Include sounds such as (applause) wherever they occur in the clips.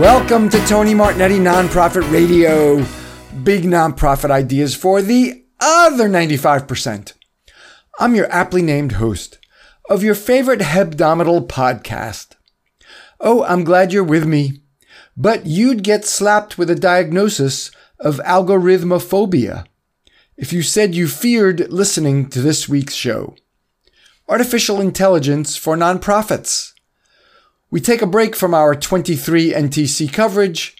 Welcome to Tony Martignetti Nonprofit Radio. Big nonprofit ideas for the other 95%. I'm your aptly named host of your favorite hebdomadal podcast. Oh, I'm glad you're with me. But you'd get slapped with a diagnosis of algorithmophobia if you said you feared listening to this week's show. Artificial Intelligence for Nonprofits. We take a break from our 23 NTC coverage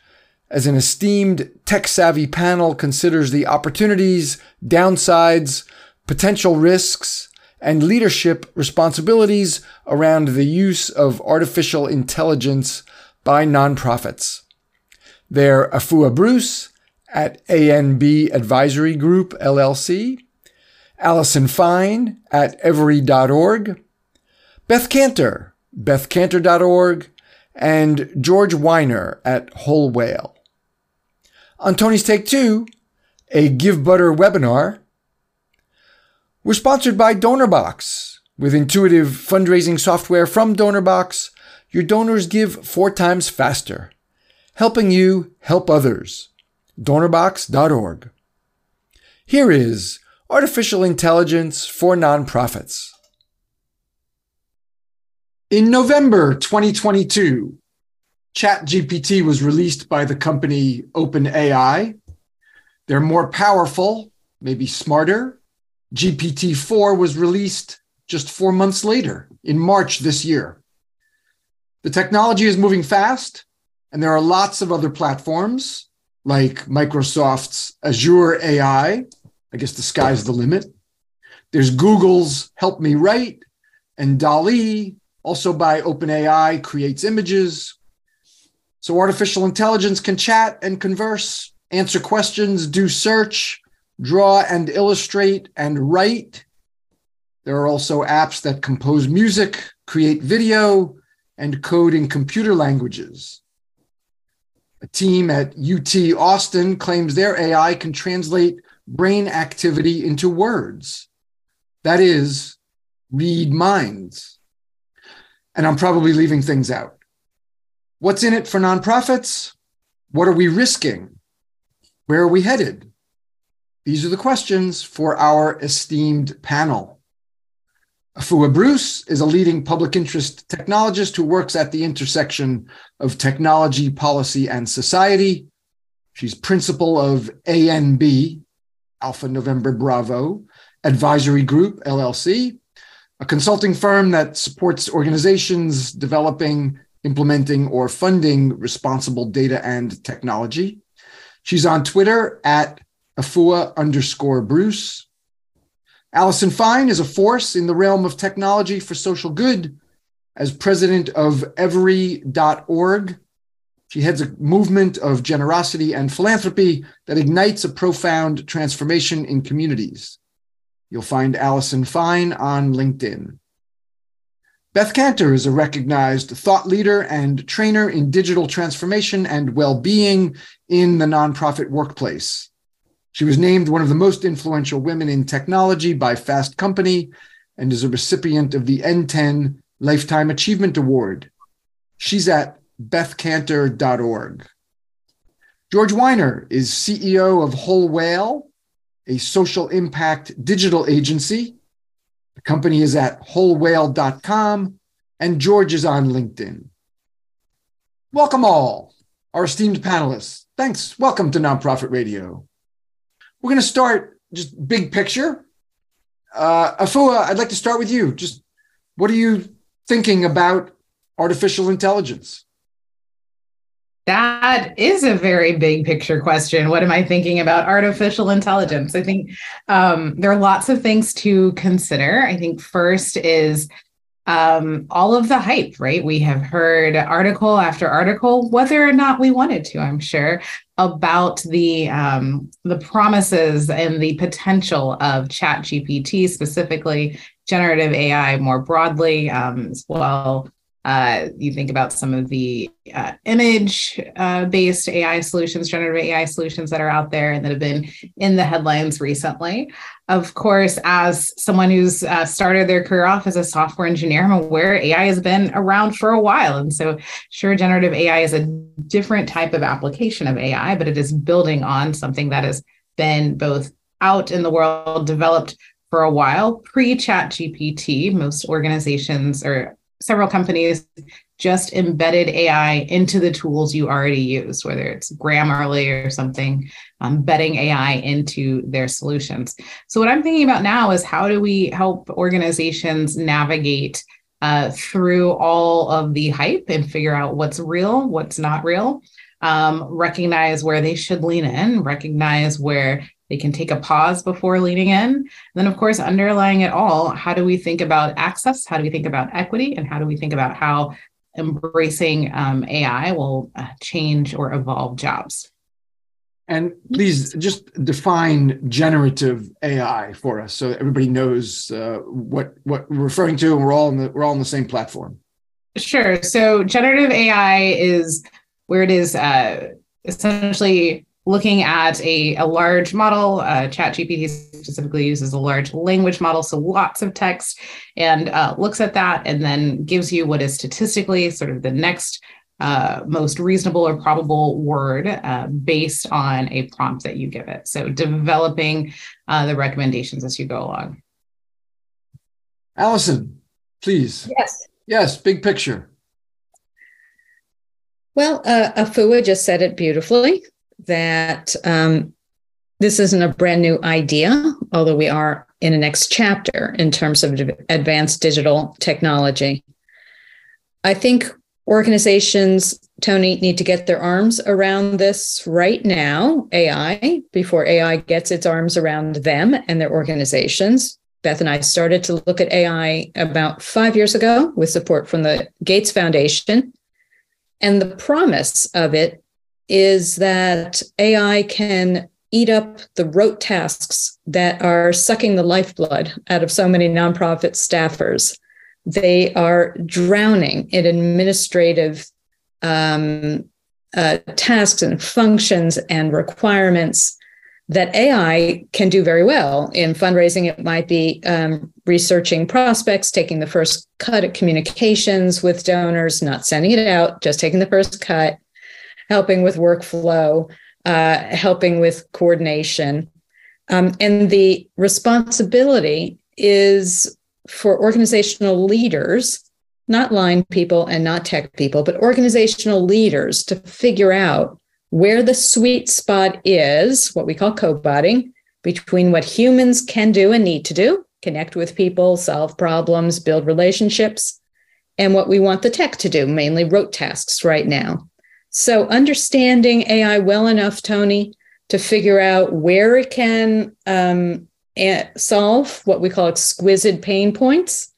as an esteemed tech savvy panel considers the opportunities, downsides, potential risks, and leadership responsibilities around the use of artificial intelligence by nonprofits. They're Afua Bruce at ANB Advisory Group LLC, Allison Fine at Every.org, Beth Kanter, bethkanter.org, and George Weiner at Whole Whale. On Tony's Take Two, a Givebutter webinar, we're sponsored by DonorBox. With intuitive fundraising software from DonorBox, your donors give four times faster, helping you help others. DonorBox.org. Here is Artificial Intelligence for Nonprofits. In November 2022, ChatGPT was released by the company OpenAI. They're more powerful, maybe smarter. GPT 4 was released just four months later, in March this year. The technology is moving fast, and there are lots of other platforms like Microsoft's Azure AI. I guess the sky's the limit. There's Google's Help Me Write, and DALL-E, also by OpenAI, creates images. So artificial intelligence can chat and converse, answer questions, do search, draw and illustrate, and write. There are also apps that compose music, create video, and code in computer languages. A team at UT Austin claims their AI can translate brain activity into words. That is, read minds. And I'm probably leaving things out. What's in it for nonprofits? What are we risking? Where are we headed? These are the questions for our esteemed panel. Afua Bruce is a leading public interest technologist who works at the intersection of technology, policy, and society. She's principal of ANB, Alpha November Bravo, Advisory Group, LLC, a consulting firm that supports organizations developing, implementing, or funding responsible data and technology. She's on Twitter at Afua underscore Bruce. Allison Fine is a force in the realm of technology for social good. As president of every.org, she heads a movement of generosity and philanthropy that ignites a profound transformation in communities. You'll find Allison Fine on LinkedIn. Beth Kanter is a recognized thought leader and trainer in digital transformation and well being in the nonprofit workplace. She was named one of the most influential women in technology by Fast Company and is a recipient of the NTEN Lifetime Achievement Award. She's at bethkanter.org. George Weiner is CEO of Whole Whale, a social impact digital agency. The company is at wholewhale.com, and George is on LinkedIn. Welcome all, our esteemed panelists. Thanks. Welcome to Nonprofit Radio. We're going to start just big picture. Uh, Afua, I'd like to start with you. Just what are you thinking about artificial intelligence? That is a very big picture question. What am I thinking about artificial intelligence? I think um, there are lots of things to consider. I think first is um, all of the hype, right? We have heard article after article, whether or not we wanted to, I'm sure, about the um, the promises and the potential of Chat GPT, specifically generative AI more broadly, um, as well Uh, you think about some of the uh, image uh, based AI solutions, generative AI solutions that are out there and that have been in the headlines recently. Of course, as someone who's uh, started their career off as a software engineer, I'm aware AI has been around for a while. And so, sure, generative AI is a different type of application of AI, but it is building on something that has been both out in the world, developed for a while pre chat gpt most organizations or several companies just embedded ai into the tools you already use whether it's grammarly or something um, embedding ai into their solutions. So what i'm thinking about now is how do we help organizations navigate uh, through all of the hype and figure out what's real what's not real um, recognize where they should lean in recognize where they can take a pause before leaning in. And then, of course, underlying it all, how do we think about access? How do we think about equity? And how do we think about how embracing um, AI will uh, change or evolve jobs? And please just define generative AI for us, so everybody knows uh, what what we're referring to, and we're all in the we're all on the same platform. Sure. So generative AI is where it is uh, essentially looking at a, a large model. Uh, ChatGPT specifically uses a large language model, so lots of text, and uh, looks at that and then gives you what is statistically sort of the next uh, most reasonable or probable word uh, based on a prompt that you give it. So developing uh, the recommendations as you go along. Allison, please. Yes. Yes, big picture. Well, uh, Afua just said it beautifully that um, this isn't a brand new idea, although we are in a next chapter in terms of advanced digital technology. I think organizations, Tony, need to get their arms around this right now, AI, before AI gets its arms around them and their organizations. Beth and I started to look at AI about five years ago with support from the Gates Foundation. And the promise of it is that AI can eat up the rote tasks that are sucking the lifeblood out of so many nonprofit staffers. They are drowning in administrative um, uh, tasks and functions and requirements that AI can do very well. In fundraising, it might be um, researching prospects, taking the first cut at communications with donors, not sending it out, just taking the first cut helping with workflow, uh, helping with coordination. Um, and the responsibility is for organizational leaders, not line people and not tech people, but organizational leaders to figure out where the sweet spot is, what we call co-botting, between what humans can do and need to do, connect with people, solve problems, build relationships, and what we want the tech to do, mainly rote tasks right now. So, understanding AI well enough, Tony, to figure out where it can um, solve what we call exquisite pain points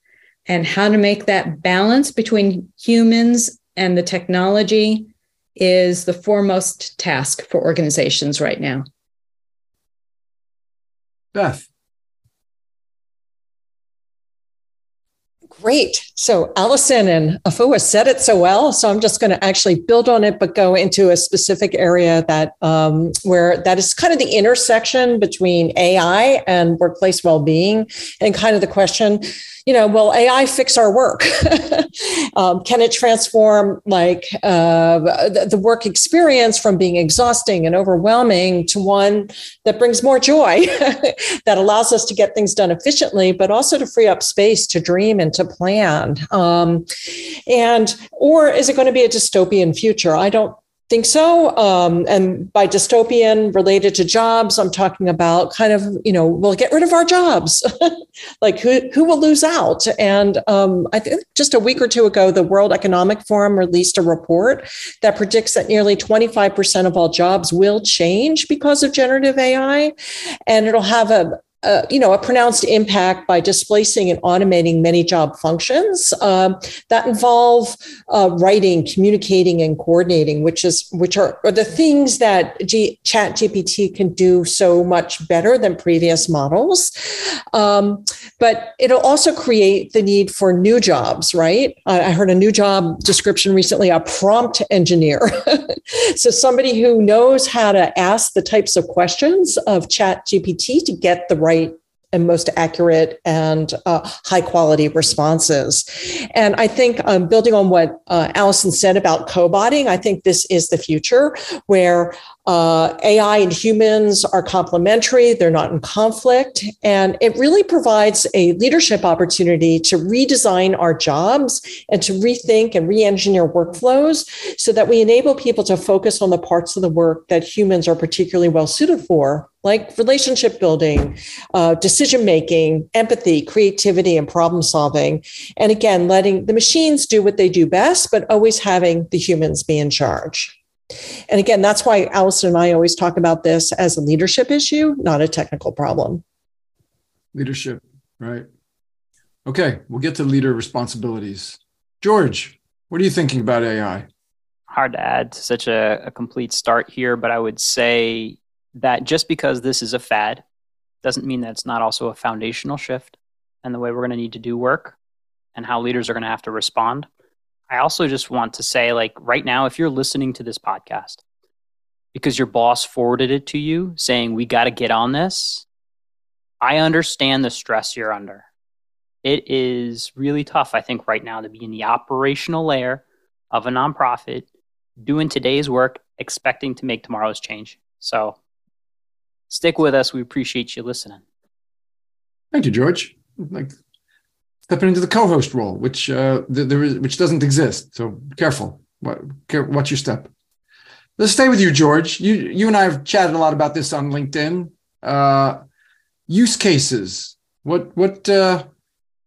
and how to make that balance between humans and the technology is the foremost task for organizations right now. Beth. Great. So Allison and Afua said it so well. So I'm just going to actually build on it, but go into a specific area that um, where that is kind of the intersection between AI and workplace well-being, and kind of the question, you know, will AI fix our work? (laughs) um, can it transform like uh, the, the, work experience from being exhausting and overwhelming to one that brings more joy, (laughs) that allows us to get things done efficiently, but also to free up space to dream and to plan? Um, and or is it going to be a dystopian future? I don't think so. Um, and by dystopian related to jobs, I'm talking about kind of, you know, we'll get rid of our jobs. (laughs) like who, who will lose out? And um, I think just a week or two ago, the World Economic Forum released a report that predicts that nearly 25% of all jobs will change because of generative AI. And it'll have a uh, you know, a pronounced impact by displacing and automating many job functions um, that involve uh, writing, communicating, and coordinating, which is which are, are the things that G- Chat GPT can do so much better than previous models. Um, but it'll also create the need for new jobs, right? I heard a new job description recently: a prompt engineer. (laughs) so somebody who knows how to ask the types of questions of Chat GPT to get the right and most accurate and uh, high quality responses. And I think um, building on what uh, Allison said about cobotting, I think this is the future where uh, AI and humans are complementary, they're not in conflict. And it really provides a leadership opportunity to redesign our jobs and to rethink and re engineer workflows so that we enable people to focus on the parts of the work that humans are particularly well suited for, like relationship building, uh, decision making, empathy, creativity, and problem solving. And again, letting the machines do what they do best, but always having the humans be in charge. And again, that's why Allison and I always talk about this as a leadership issue, not a technical problem. Leadership, right. Okay, we'll get to leader responsibilities. George, what are you thinking about AI? Hard to add to such a, a complete start here, but I would say that just because this is a fad doesn't mean that it's not also a foundational shift and the way we're going to need to do work and how leaders are going to have to respond. I also just want to say, like, right now, if you're listening to this podcast because your boss forwarded it to you saying, we got to get on this, I understand the stress you're under. It is really tough, I think, right now to be in the operational layer of a nonprofit doing today's work, expecting to make tomorrow's change. So stick with us. We appreciate you listening. Thank you, George. Like stepping into the co-host role, which uh, there is, which doesn't exist. So careful. What, what's your step? Let's stay with you, George. You you and I have chatted a lot about this on LinkedIn. Uh, use cases. What what uh,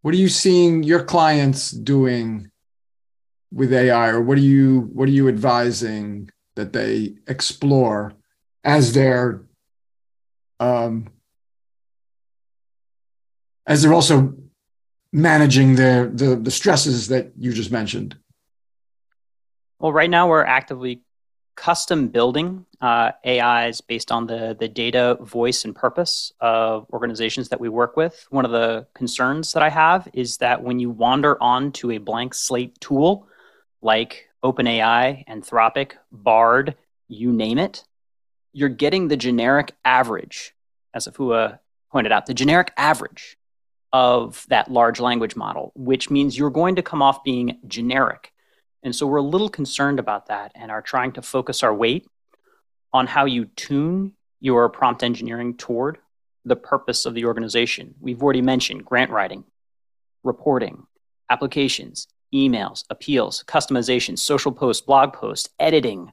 what are you seeing your clients doing with AI, or what are you what are you advising that they explore as they're um, as they're also managing the, the, the stresses that you just mentioned? Well, right now we're actively custom building uh, AIs based on the the data, voice, and purpose of organizations that we work with. One of the concerns that I have is that when you wander on to a blank slate tool like OpenAI, Anthropic, Bard, you name it, you're getting the generic average, as Afua pointed out, the generic average of that large language model, which means you're going to come off being generic. And so we're a little concerned about that and are trying to focus our weight on how you tune your prompt engineering toward the purpose of the organization. We've already mentioned grant writing, reporting, applications, emails, appeals, customization, social posts, blog posts, editing.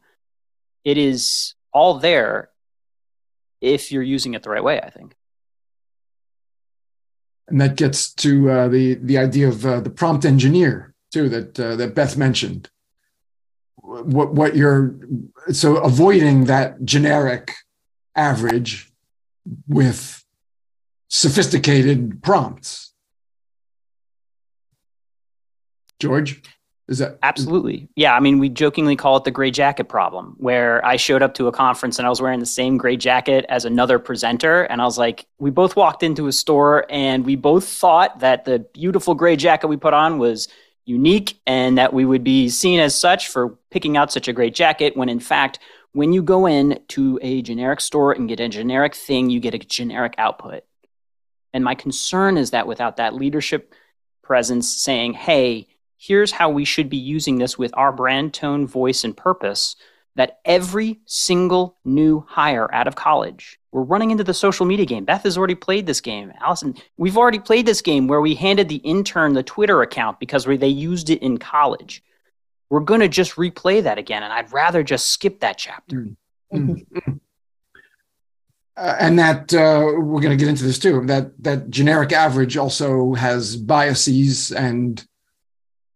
It is all there if you're using it the right way, I think and that gets to uh, the the idea of uh, the prompt engineer too that uh, that Beth mentioned. What what you're so avoiding that generic average with sophisticated prompts. George. Is that absolutely? Yeah, I mean, we jokingly call it the gray jacket problem, where I showed up to a conference and I was wearing the same gray jacket as another presenter, and I was like, we both walked into a store and we both thought that the beautiful gray jacket we put on was unique and that we would be seen as such for picking out such a great jacket. When in fact, when you go in to a generic store and get a generic thing, you get a generic output. And my concern is that without that leadership presence saying, hey here's how we should be using this with our brand tone, voice, and purpose that every single new hire out of college, we're running into the social media game. Beth has already played this game. Allison, we've already played this game where we handed the intern the Twitter account because they used it in college. We're going to just replay that again, and I'd rather just skip that chapter. Mm-hmm. mm-hmm. Uh, and that uh, we're going to get into this too. That that generic average also has biases and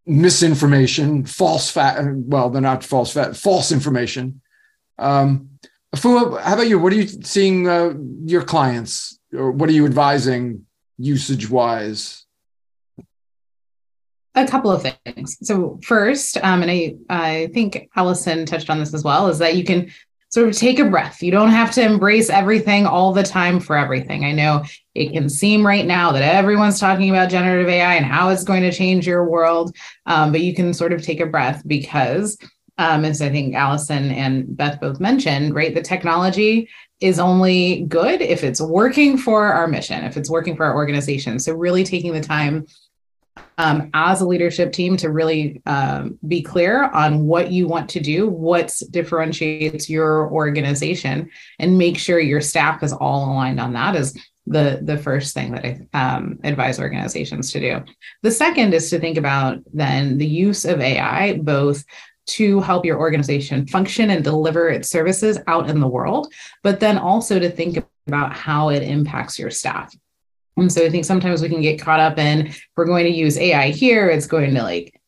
misinformation, false fact. Well, they're not false fact, false information. Um, Afua, how about you? What are you seeing uh, your clients or what are you advising usage wise? A couple of things. So first, um, and I I think Allison touched on this as well, is that you can of take a breath. You don't have to embrace everything all the time for everything. I know it can seem right now that everyone's talking about generative AI and how it's going to change your world, um, but you can sort of take a breath because, um, as I think Allison and Beth both mentioned, right, the technology is only good if it's working for our mission, if it's working for our organization. So really taking the time um, as a leadership team to really um, be clear on what you want to do, what differentiates your organization, and make sure your staff is all aligned on that is the the first thing that I um, advise organizations to do. The second is to think about then the use of AI both to help your organization function and deliver its services out in the world, but then also to think about how it impacts your staff. And so I think sometimes we can get caught up in we're going to use AI here, it's going to like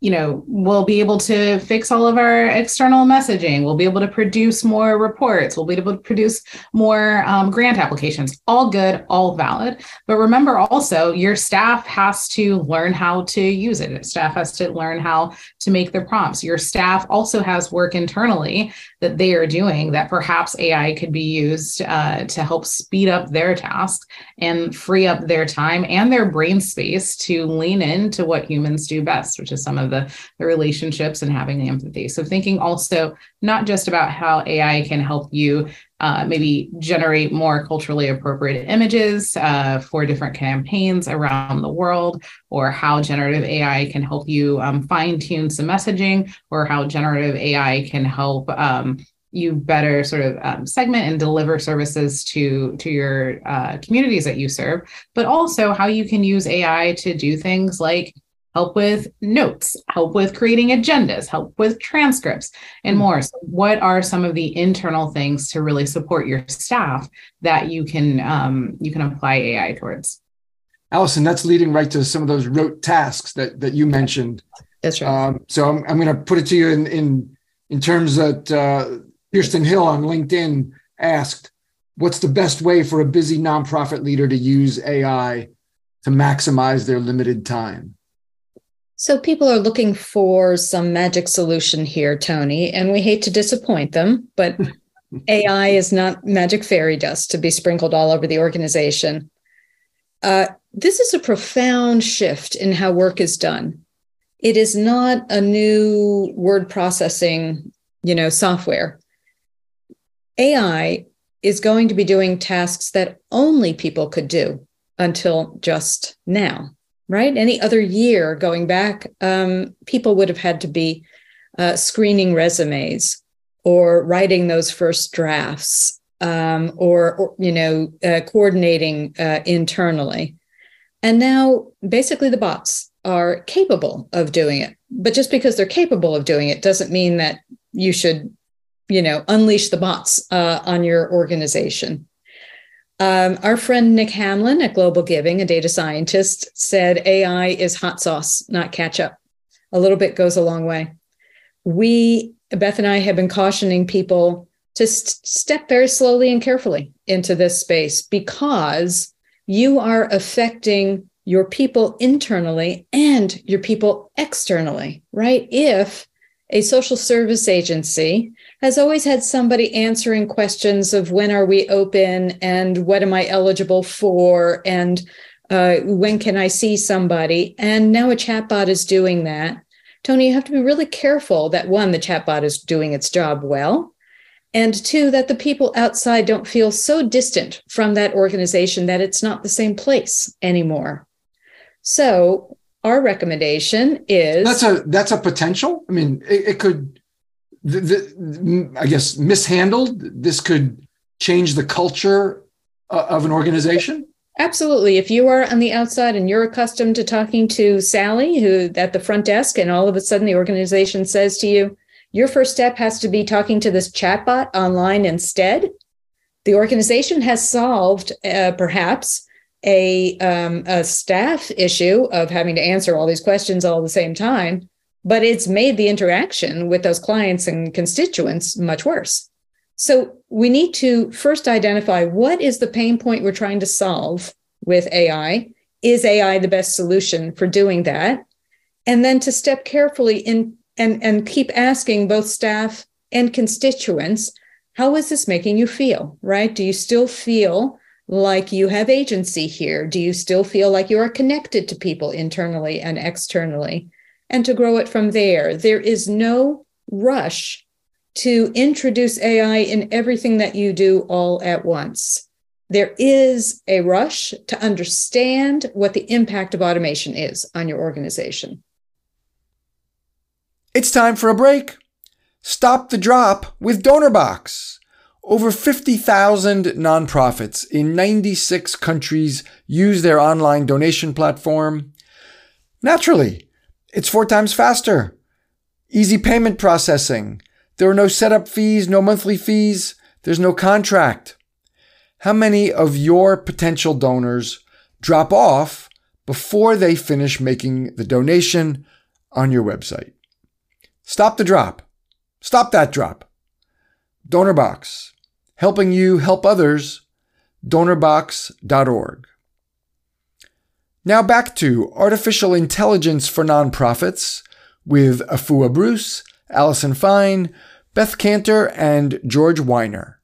you know, we'll be able to fix all of our external messaging. We'll be able to produce more reports. We'll be able to produce more um, grant applications. All good, all valid. But remember also, your staff has to learn how to use it. Staff has to learn how to make their prompts. Your staff also has work internally that they are doing that perhaps AI could be used uh, to help speed up their tasks and free up their time and their brain space to lean into what humans do best, which is some of of the, the relationships and having the empathy. So thinking also not just about how AI can help you uh, maybe generate more culturally appropriate images uh, for different campaigns around the world, or how generative AI can help you um, fine tune some messaging, or how generative AI can help um, you better sort of um, segment and deliver services to to your uh, communities that you serve, but also how you can use AI to do things like help with notes, help with creating agendas, help with transcripts, and hmm. more. So, what are some of the internal things to really support your staff that you can um, you can apply AI towards? Allison, that's leading right to some of those rote tasks that that you mentioned. That's right. Um, so I'm, I'm going to put it to you in in in terms that uh, Kirsten Hill on LinkedIn asked, "What's the best way for a busy nonprofit leader to use AI to maximize their limited time?" So people are looking for some magic solution here, Tony, and we hate to disappoint them, but (laughs) AI is not magic fairy dust to be sprinkled all over the organization. Uh, this is a profound shift in how work is done. It is not a new word processing, you know, software. AI is going to be doing tasks that only people could do until just now right? Any other year going back, um, people would have had to be uh, screening resumes or writing those first drafts um, or, or, you know, uh, coordinating uh, internally. And now basically the bots are capable of doing it. But just because they're capable of doing it doesn't mean that you should, you know, unleash the bots uh, on your organization. Um, our friend Nick Hamlin at Global Giving, a data scientist, said AI is hot sauce, not ketchup. A little bit goes a long way. We, Beth and I, have been cautioning people to st- step very slowly and carefully into this space because you are affecting your people internally and your people externally, right? If a social service agency has always had somebody answering questions of when are we open and what am I eligible for and uh, when can I see somebody? And now a chatbot is doing that. Tony, you have to be really careful that one, the chatbot is doing its job well, and two, that the people outside don't feel so distant from that organization that it's not the same place anymore. So, our recommendation is that's a that's a potential. I mean, it, it could the, the, I guess mishandled, this could change the culture uh, of an organization? Absolutely. If you are on the outside and you're accustomed to talking to Sally, who at the front desk, and all of a sudden the organization says to you, your first step has to be talking to this chatbot online instead. The organization has solved uh, perhaps a, um, a staff issue of having to answer all these questions all at the same time but it's made the interaction with those clients and constituents much worse. So we need to first identify what is the pain point we're trying to solve with AI. Is AI the best solution for doing that? And then to step carefully in and, and keep asking both staff and constituents, how is this making you feel? Right? Do you still feel like you have agency here? Do you still feel like you are connected to people internally and externally? And to grow it from there. There is no rush to introduce AI in everything that you do all at once. There is a rush to understand what the impact of automation is on your organization. It's time for a break. Stop the drop with DonorBox. Over 50,000 nonprofits in 96 countries use their online donation platform. Naturally, it's four times faster. Easy payment processing there are no setup fees, no monthly fees, there's no contract. How many of your potential donors drop off before they finish making the donation on your website? Stop the drop. Stop that drop. DonorBox, helping you help others. DonorBox.org. Now back to artificial intelligence for nonprofits with Afua Bruce Allison Fine, Beth Kanter, and George Weiner.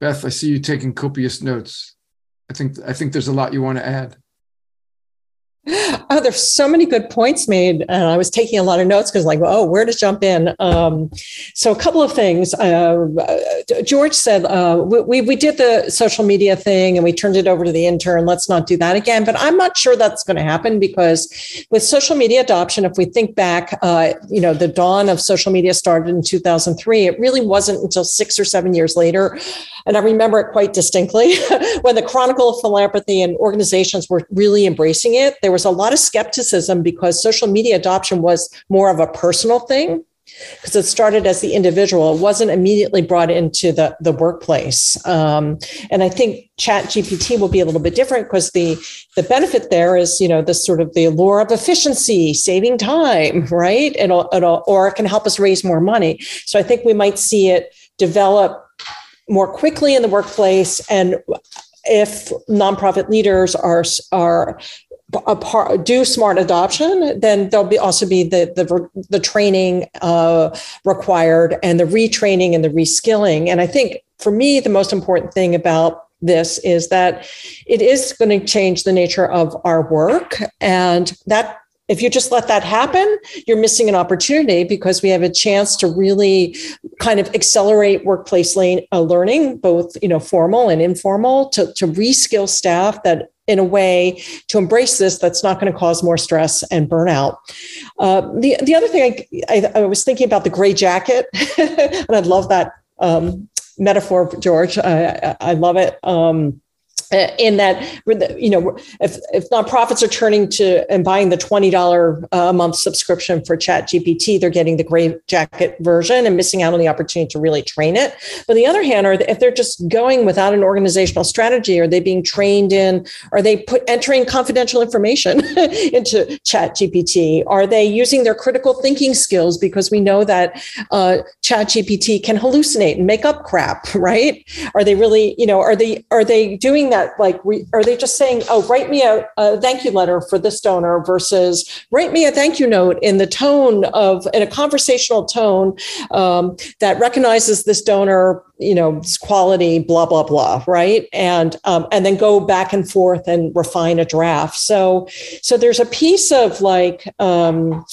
Beth, I see you taking copious notes. I think I think there's a lot you want to add. (gasps) Oh, there's so many good points made, and I was taking a lot of notes because, like, oh, where to jump in? Um, so, a couple of things. Uh, George said uh, we we did the social media thing and we turned it over to the intern. Let's not do that again. But I'm not sure that's going to happen because with social media adoption, if we think back, uh, you know, the dawn of social media started in 2003. It really wasn't until six or seven years later, and I remember it quite distinctly (laughs) when the Chronicle of Philanthropy and organizations were really embracing it. There was a lot of skepticism because social media adoption was more of a personal thing because it started as the individual. It wasn't immediately brought into the, the workplace. Um, and i think chat gpt will be a little bit different because the the benefit there is you know this sort of the allure of efficiency saving time (laughs) right? And or it can help us raise more money. So i think we might see it develop more quickly in the workplace. And if nonprofit leaders are are part, do smart adoption, then there'll be also be the the, the training uh, required and the retraining and the reskilling. And I think for me, the most important thing about this is that it is going to change the nature of our work, and that if you just let that happen, you're missing an opportunity because we have a chance to really kind of accelerate workplace uh, learning, both you know formal and informal, to, to reskill staff that in a way to embrace this that's not going to cause more stress and burnout. Uh, the, the other thing I, I, I, was thinking about the gray jacket, (laughs) and I love that um, metaphor, George. I, I love it. Um, uh, in that you know if, if nonprofits are turning to and buying the $20 a month subscription for chat gpt they're getting the gray jacket version and missing out on the opportunity to really train it. But on the other hand are if they're just going without an organizational strategy are they being trained in are they put entering confidential information (laughs) into chat gpt are they using their critical thinking skills? Because we know that uh, chat gpt can hallucinate and make up crap (laughs) right? Are they really you know are they are they doing that that like re, are they just saying oh write me a, a, thank you letter for this donor versus write me a thank you note in the tone of in a conversational tone um, that recognizes this donor you know quality blah blah blah right and um, and then go back and forth and refine a draft so so there's a piece of like um,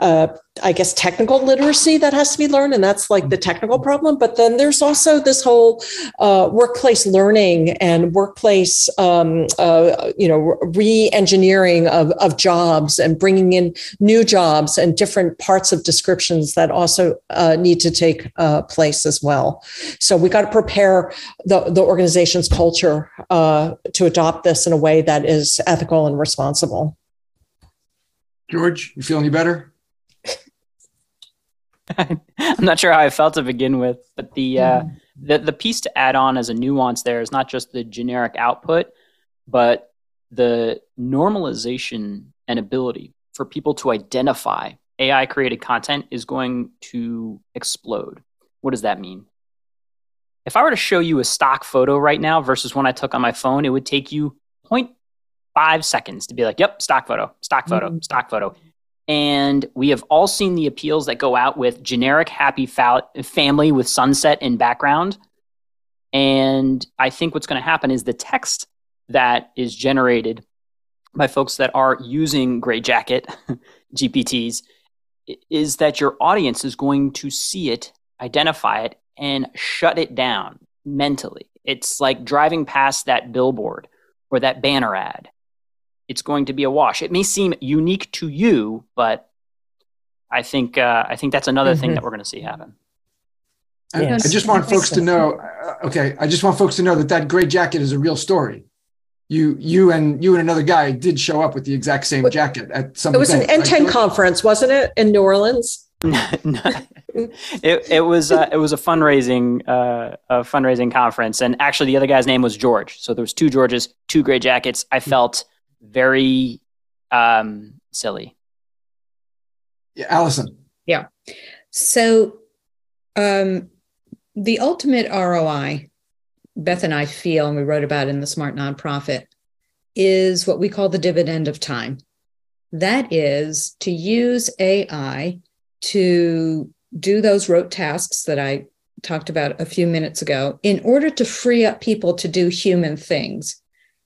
uh, I guess technical literacy that has to be learned, and that's like the technical problem. But then there's also this whole uh, workplace learning and workplace, um, uh, you know, re-engineering of, of jobs and bringing in new jobs and different parts of descriptions that also uh, need to take uh, place as well. So we got to prepare the the organization's culture uh, to adopt this in a way that is ethical and responsible. George, you feel any better? (laughs) I'm not sure how I felt to begin with, but the uh, the the piece to add on as a nuance there is not just the generic output, but the normalization and ability for people to identify AI created content is going to explode. What does that mean? If I were to show you a stock photo right now versus one I took on my phone, it would take you 0.5 seconds to be like, yep, stock photo, stock photo, mm-hmm. stock photo. And we have all seen the appeals that go out with generic happy fa- family with sunset in background. And I think what's going to happen is the text that is generated by folks that are using Gray Jacket (laughs) GPTs is that your audience is going to see it, identify it, and shut it down mentally. It's like driving past that billboard or that banner ad. It's going to be a wash. It may seem unique to you, but I think uh, I think that's another mm-hmm. thing that we're going to see happen. Yes. I just want folks to know. Uh, okay, I just want folks to know that that gray jacket is a real story you you and you and another guy did show up with the exact same jacket at some. It was event, an NTEN conference, wasn't it, in New Orleans? (laughs) (laughs) it, it was uh, it was a fundraising uh, a fundraising conference, and actually the other guy's name was George. So there was two Georges, two gray jackets. I felt very um, silly. Yeah, Allison. Yeah. So um, the ultimate ROI Beth and I feel, and we wrote about in the Smart Nonprofit, is what we call the dividend of time. That is to use AI to do those rote tasks that I talked about a few minutes ago in order to free up people to do human things.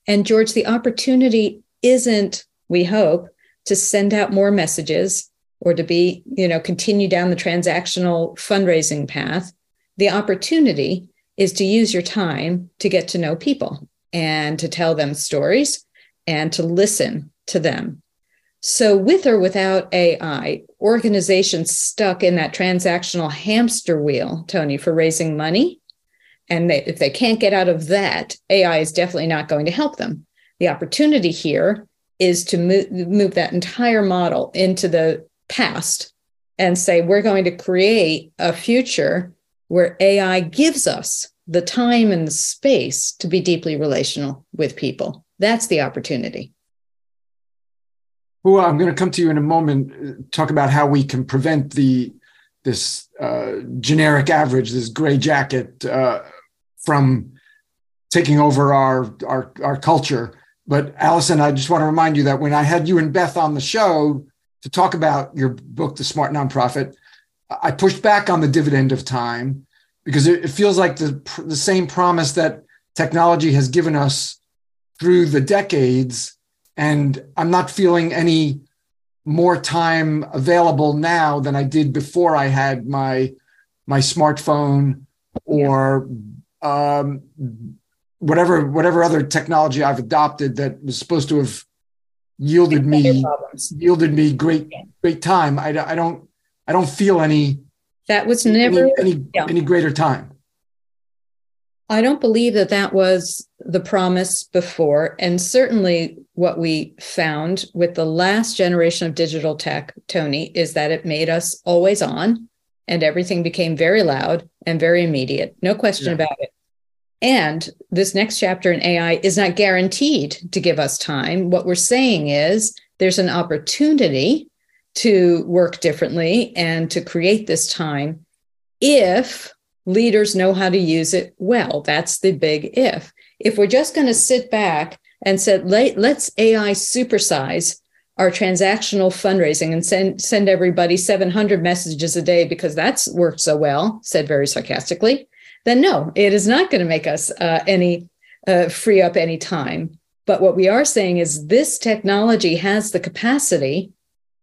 And George, the opportunity isn't, we hope, to send out more messages or to be, you know, continue down the transactional fundraising path. The opportunity is to use your time to get to know people and to tell them stories and to listen to them. So, with or without AI, organizations stuck in that transactional hamster wheel, Tony, for raising money, and they, if they can't get out of that, AI is definitely not going to help them. The opportunity here is to move, move that entire model into the past and say, we're going to create a future where AI gives us the time and the space to be deeply relational with people. That's the opportunity. Well, I'm going to come to you in a moment. Uh, talk about how we can prevent the this uh, generic average, this gray jacket, uh, from taking over our, our our culture. But Allison, I just want to remind you that when I had you and Beth on the show to talk about your book, The Smart Nonprofit, I pushed back on the dividend of time because it, feels like the, the same promise that technology has given us through the decades. And I'm not feeling any more time available now than I did before I had my my smartphone or um, whatever whatever other technology I've adopted that was supposed to have yielded me yielded me great great time. I, I don't I don't feel any that was never any, any, yeah. any greater time. I don't believe that that was the promise before. And certainly what we found with the last generation of digital tech, Tony, is that it made us always on and everything became very loud and very immediate. No question yeah. about it. And this next chapter in AI is not guaranteed to give us time. What we're saying is there's an opportunity to work differently and to create this time if leaders know how to use it well. That's the big if. If we're just going to sit back and say, let's AI supersize our transactional fundraising and send send everybody 700 messages a day because that's worked so well, said very sarcastically, then no, it is not going to make us uh, any uh, free up any time. But what we are saying is this technology has the capacity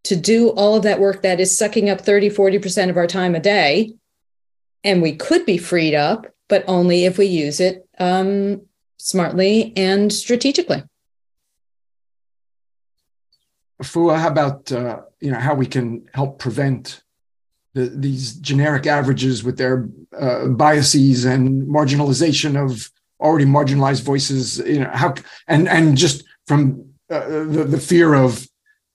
to do all of that work that is sucking up 30, 40% of our time a day. And we could be freed up, but only if we use it um, smartly and strategically. Fua, how about uh, you know how we can help prevent the, these generic averages with their uh, biases and marginalization of already marginalized voices? You know how and and just from uh, the, the fear of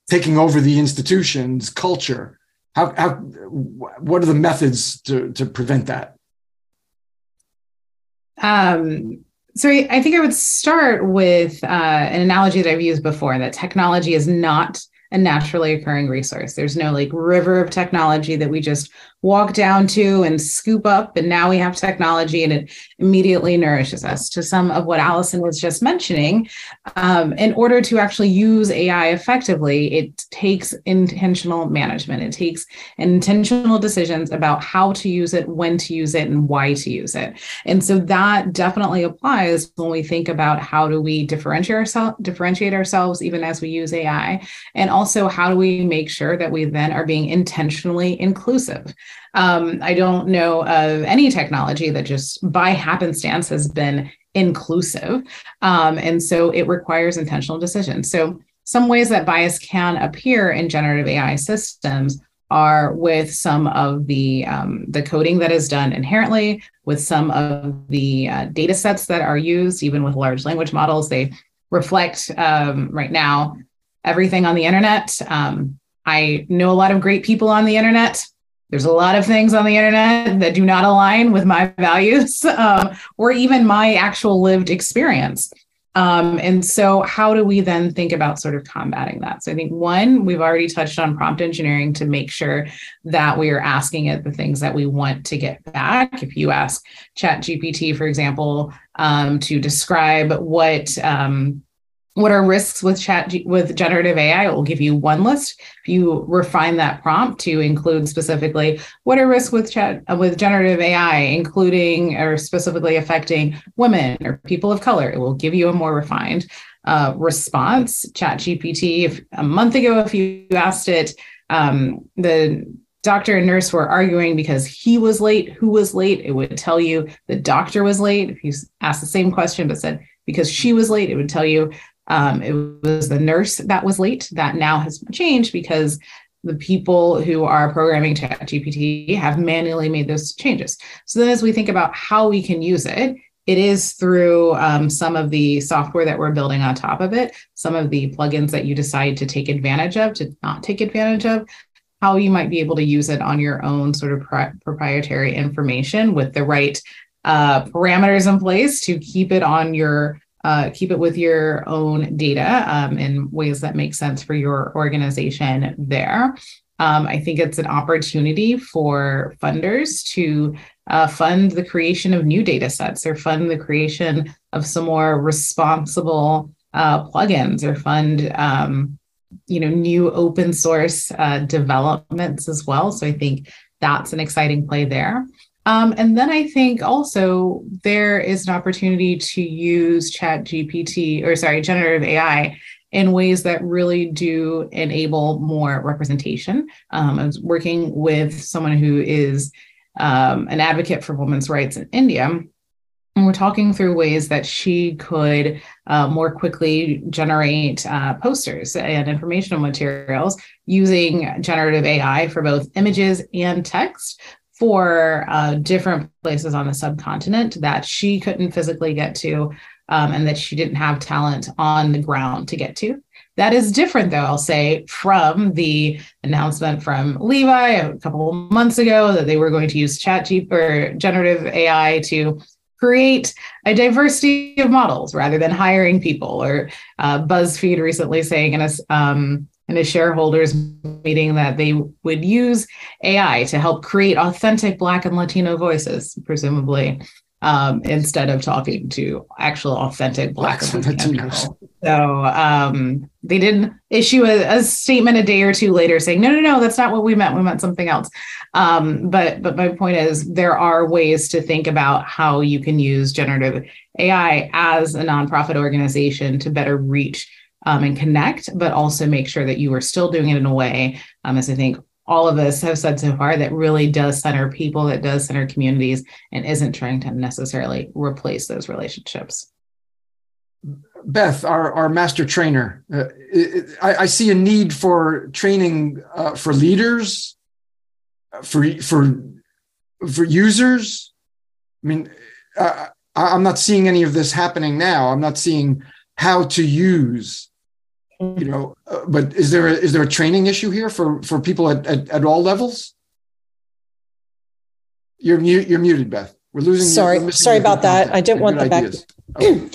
taking over the institution's culture. How, how, what are the methods to, to prevent that? Um, so I think I would start with uh, an analogy that I've used before that technology is not a naturally occurring resource. There's no like river of technology that we just walk down to and scoop up. And now we have technology and it immediately nourishes us. To some of what Allison was just mentioning, um, in order to actually use AI effectively, it takes intentional management. It takes intentional decisions about how to use it, when to use it, and why to use it. And so that definitely applies when we think about how do we differentiate ourselves, differentiate ourselves even as we use AI, and also how do we make sure that we then are being intentionally inclusive. Um, I don't know of any technology that just by happenstance has been inclusive. Um, and so it requires intentional decisions. So, some ways that bias can appear in generative AI systems are with some of the um, the coding that is done inherently, with some of the uh, data sets that are used, even with large language models. They reflect um, right now everything on the internet. Um, I know a lot of great people on the internet. There's a lot of things on the internet that do not align with my values (laughs) um, or even my actual lived experience. Um, and so, how do we then think about sort of combating that? So, I think one, we've already touched on prompt engineering to make sure that we are asking it the things that we want to get back. If you ask Chat GPT, for example, um, to describe what um, what are risks with chat with generative ai it will give you one list. If you refine that prompt to include specifically what are risks with chat uh, with generative ai including or specifically affecting women or people of color? It will give you a more refined uh, response. Chat gpt if a month ago if you asked it um, the doctor and nurse were arguing because he was late who was late it would tell you the doctor was late. If you asked the same question but said because she was late it would tell you um, it was the nurse that was late. That now has changed because the people who are programming ChatGPT have manually made those changes. So then, as we think about how we can use it, it is through um, some of the software that we're building on top of it, some of the plugins that you decide to take advantage of, to not take advantage of, how you might be able to use it on your own sort of pro- proprietary information with the right uh, parameters in place to keep it on your uh, keep it with your own data um, in ways that make sense for your organization there. Um, I think it's an opportunity for funders to uh, fund the creation of new data sets or fund the creation of some more responsible uh, plugins or fund um, you know new open source uh, developments as well. So I think that's an exciting play there. Um, and then I think also there is an opportunity to use Chat GPT or sorry, generative AI in ways that really do enable more representation. Um, I was working with someone who is um, an advocate for women's rights in India. And we're talking through ways that she could uh, more quickly generate uh, posters and informational materials using generative AI for both images and text for uh, different places on the subcontinent that she couldn't physically get to um, and that she didn't have talent on the ground to get to. That is different, though, I'll say, from the announcement from Levi a couple months ago that they were going to use ChatGPT or generative AI to create a diversity of models rather than hiring people, or uh, BuzzFeed recently saying in a um, in a shareholders meeting that they would use AI to help create authentic Black and Latino voices, presumably, um, instead of talking to actual authentic Black and Latino people. So um, they did issue a, a, statement a day or two later saying, no, no, no, that's not what we meant. We meant something else. Um, but but my point is there are ways to think about how you can use generative AI as a nonprofit organization to better reach um, and connect, but also make sure that you are still doing it in a way, um, as I think all of us have said so far, that really does center people, that does center communities, and isn't trying to necessarily replace those relationships. Beth, our, our master trainer, uh, I, I, see a need for training uh, for leaders, for for for users. I mean, uh, I'm not seeing any of this happening now. I'm not seeing how to use you know uh, but is there a, is there a training issue here for for people at, at, at all levels you're mute you're muted beth we're losing sorry we're sorry about that i didn't want the back okay.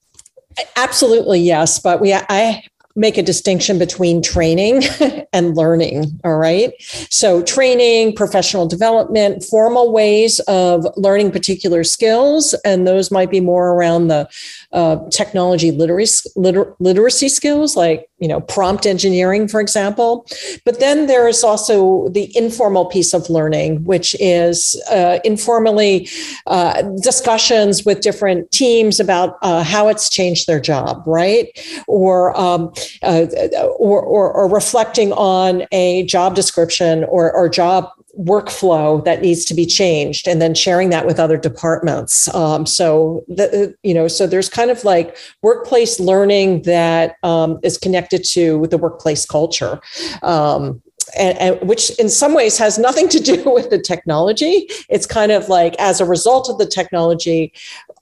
(clears throat) absolutely yes but we i make a distinction between training (laughs) and learning. All right. So, training, professional development, formal ways of learning particular skills, and those might be more around the uh, technology literacy, liter- literacy skills, like you know prompt engineering, for example. But then there is also the informal piece of learning, which is uh, informally uh, discussions with different teams about uh, how it's changed their job, right? Or, um, uh, or, or, or reflecting on a job description or, or job workflow that needs to be changed and then sharing that with other departments. Um, so the, you know so there's kind of like workplace learning that um, is connected to the workplace culture. Um, and, and, which in some ways has nothing to do (laughs) with the technology. It's kind of like as a result of the technology,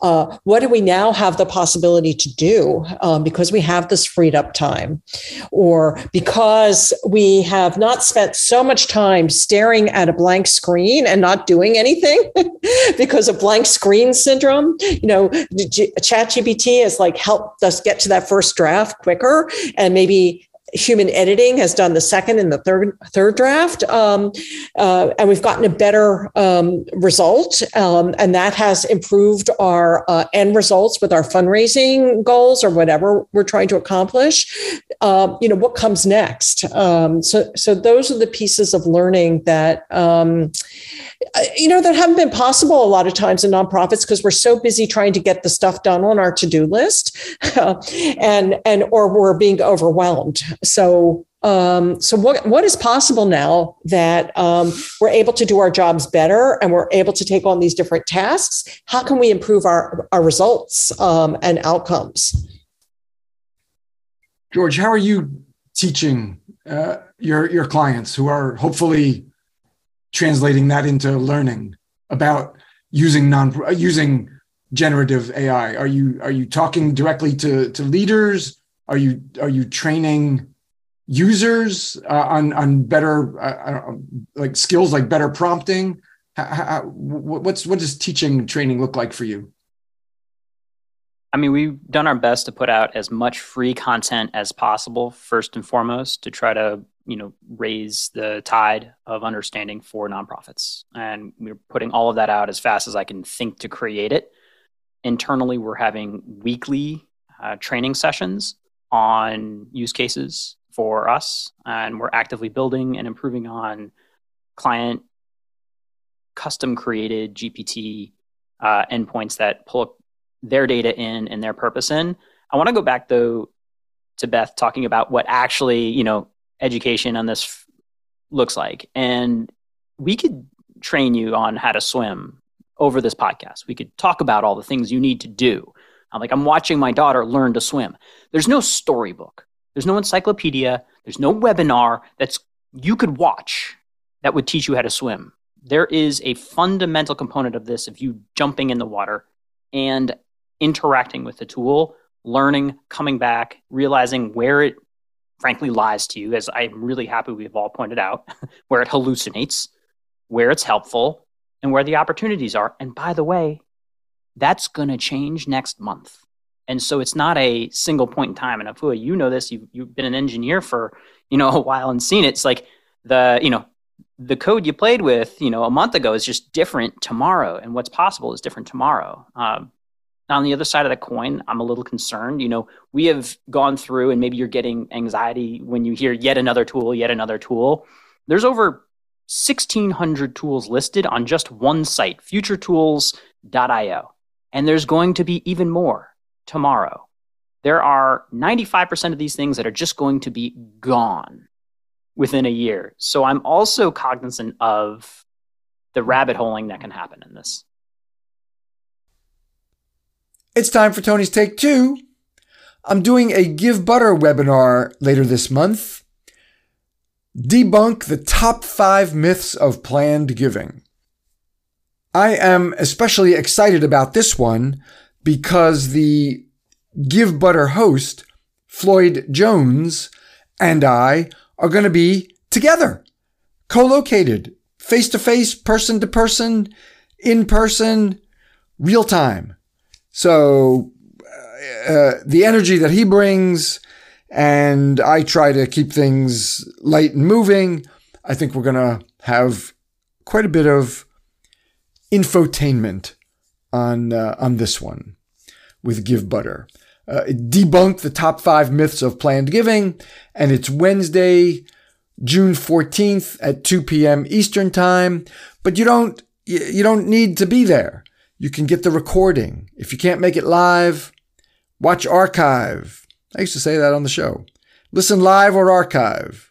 uh, what do we now have the possibility to do um, because we have this freed up time, or because we have not spent so much time staring at a blank screen and not doing anything (laughs) because of blank screen syndrome. You know, ChatGPT has like helped us get to that first draft quicker and maybe human editing has done the second and the third third draft, um, uh, and we've gotten a better um, result, um, and that has improved our uh, end results with our fundraising goals or whatever we're trying to accomplish. Um, you know what comes next. Um, so, so those are the pieces of learning that um, you know that haven't been possible a lot of times in nonprofits because we're so busy trying to get the stuff done on our to-do list (laughs) and and or we're being overwhelmed. So um, so what what is possible now that um, we're able to do our jobs better and we're able to take on these different tasks? How can we improve our our results um, and outcomes? George how are you teaching uh, your your clients who are hopefully translating that into learning about using non using generative AI? Are you are you talking directly to to leaders? Are you are you training users uh, on on better uh, like skills like better prompting? How, how, what's what does teaching training look like for you? I mean, we've done our best to put out as much free content as possible, first and foremost, to try to you know raise the tide of understanding for nonprofits. And we're putting all of that out as fast as i can think to create it. Internally we're having weekly uh, training sessions on use cases for us. And we're actively building and improving on client custom created gpt uh, endpoints that pull their data in and their purpose in. I want to go back though to beth talking about what actually you know education on this f- looks like. And we could train you on how to swim over this podcast. We could talk about all the things you need to do. I'm like, I'm watching my daughter learn to swim. There's no storybook, there's no encyclopedia, there's no webinar that's you could watch that would teach you how to swim. There is a fundamental component of this of you jumping in the water and interacting with the tool, learning, coming back, realizing where it frankly lies to you, as I'm really happy we've all pointed out, (laughs) where it hallucinates, where it's helpful, and where the opportunities are. And by the way, that's going to change next month. And so it's not a single point in time. And Afua, you know this. You've, you've been an engineer for you know (laughs) a while and seen it. It's like the you know the code you played with you know a month ago is just different tomorrow, and what's possible is different tomorrow. Um, on the other side of the coin, I'm a little concerned. You know, we have gone through, and maybe you're getting anxiety when you hear yet another tool, yet another tool. There's over 1,600 tools listed on just one site, futuretools.io. And there's going to be even more tomorrow. There are 95% of these things that are just going to be gone within a year. So I'm also cognizant of the rabbit holing that can happen in this. It's time for Tony's Take Two. I'm doing a Givebutter webinar later this month. Debunk the top five myths of planned giving. I am especially excited about this one because the Givebutter host, Floyd Jones, and I are going to be together, co located, face to face, person to person, in person, real time. So uh, the energy that he brings and I try to keep things light and moving. I think we're going to have quite a bit of infotainment on uh, on this one with Givebutter. Uh, debunk the top five myths of planned giving, and it's Wednesday, June 14th at 2 p.m. Eastern Time. But you don't you don't need to be there. You can get the recording. If you can't make it live, watch archive. I used to say that on the show. Listen live or archive.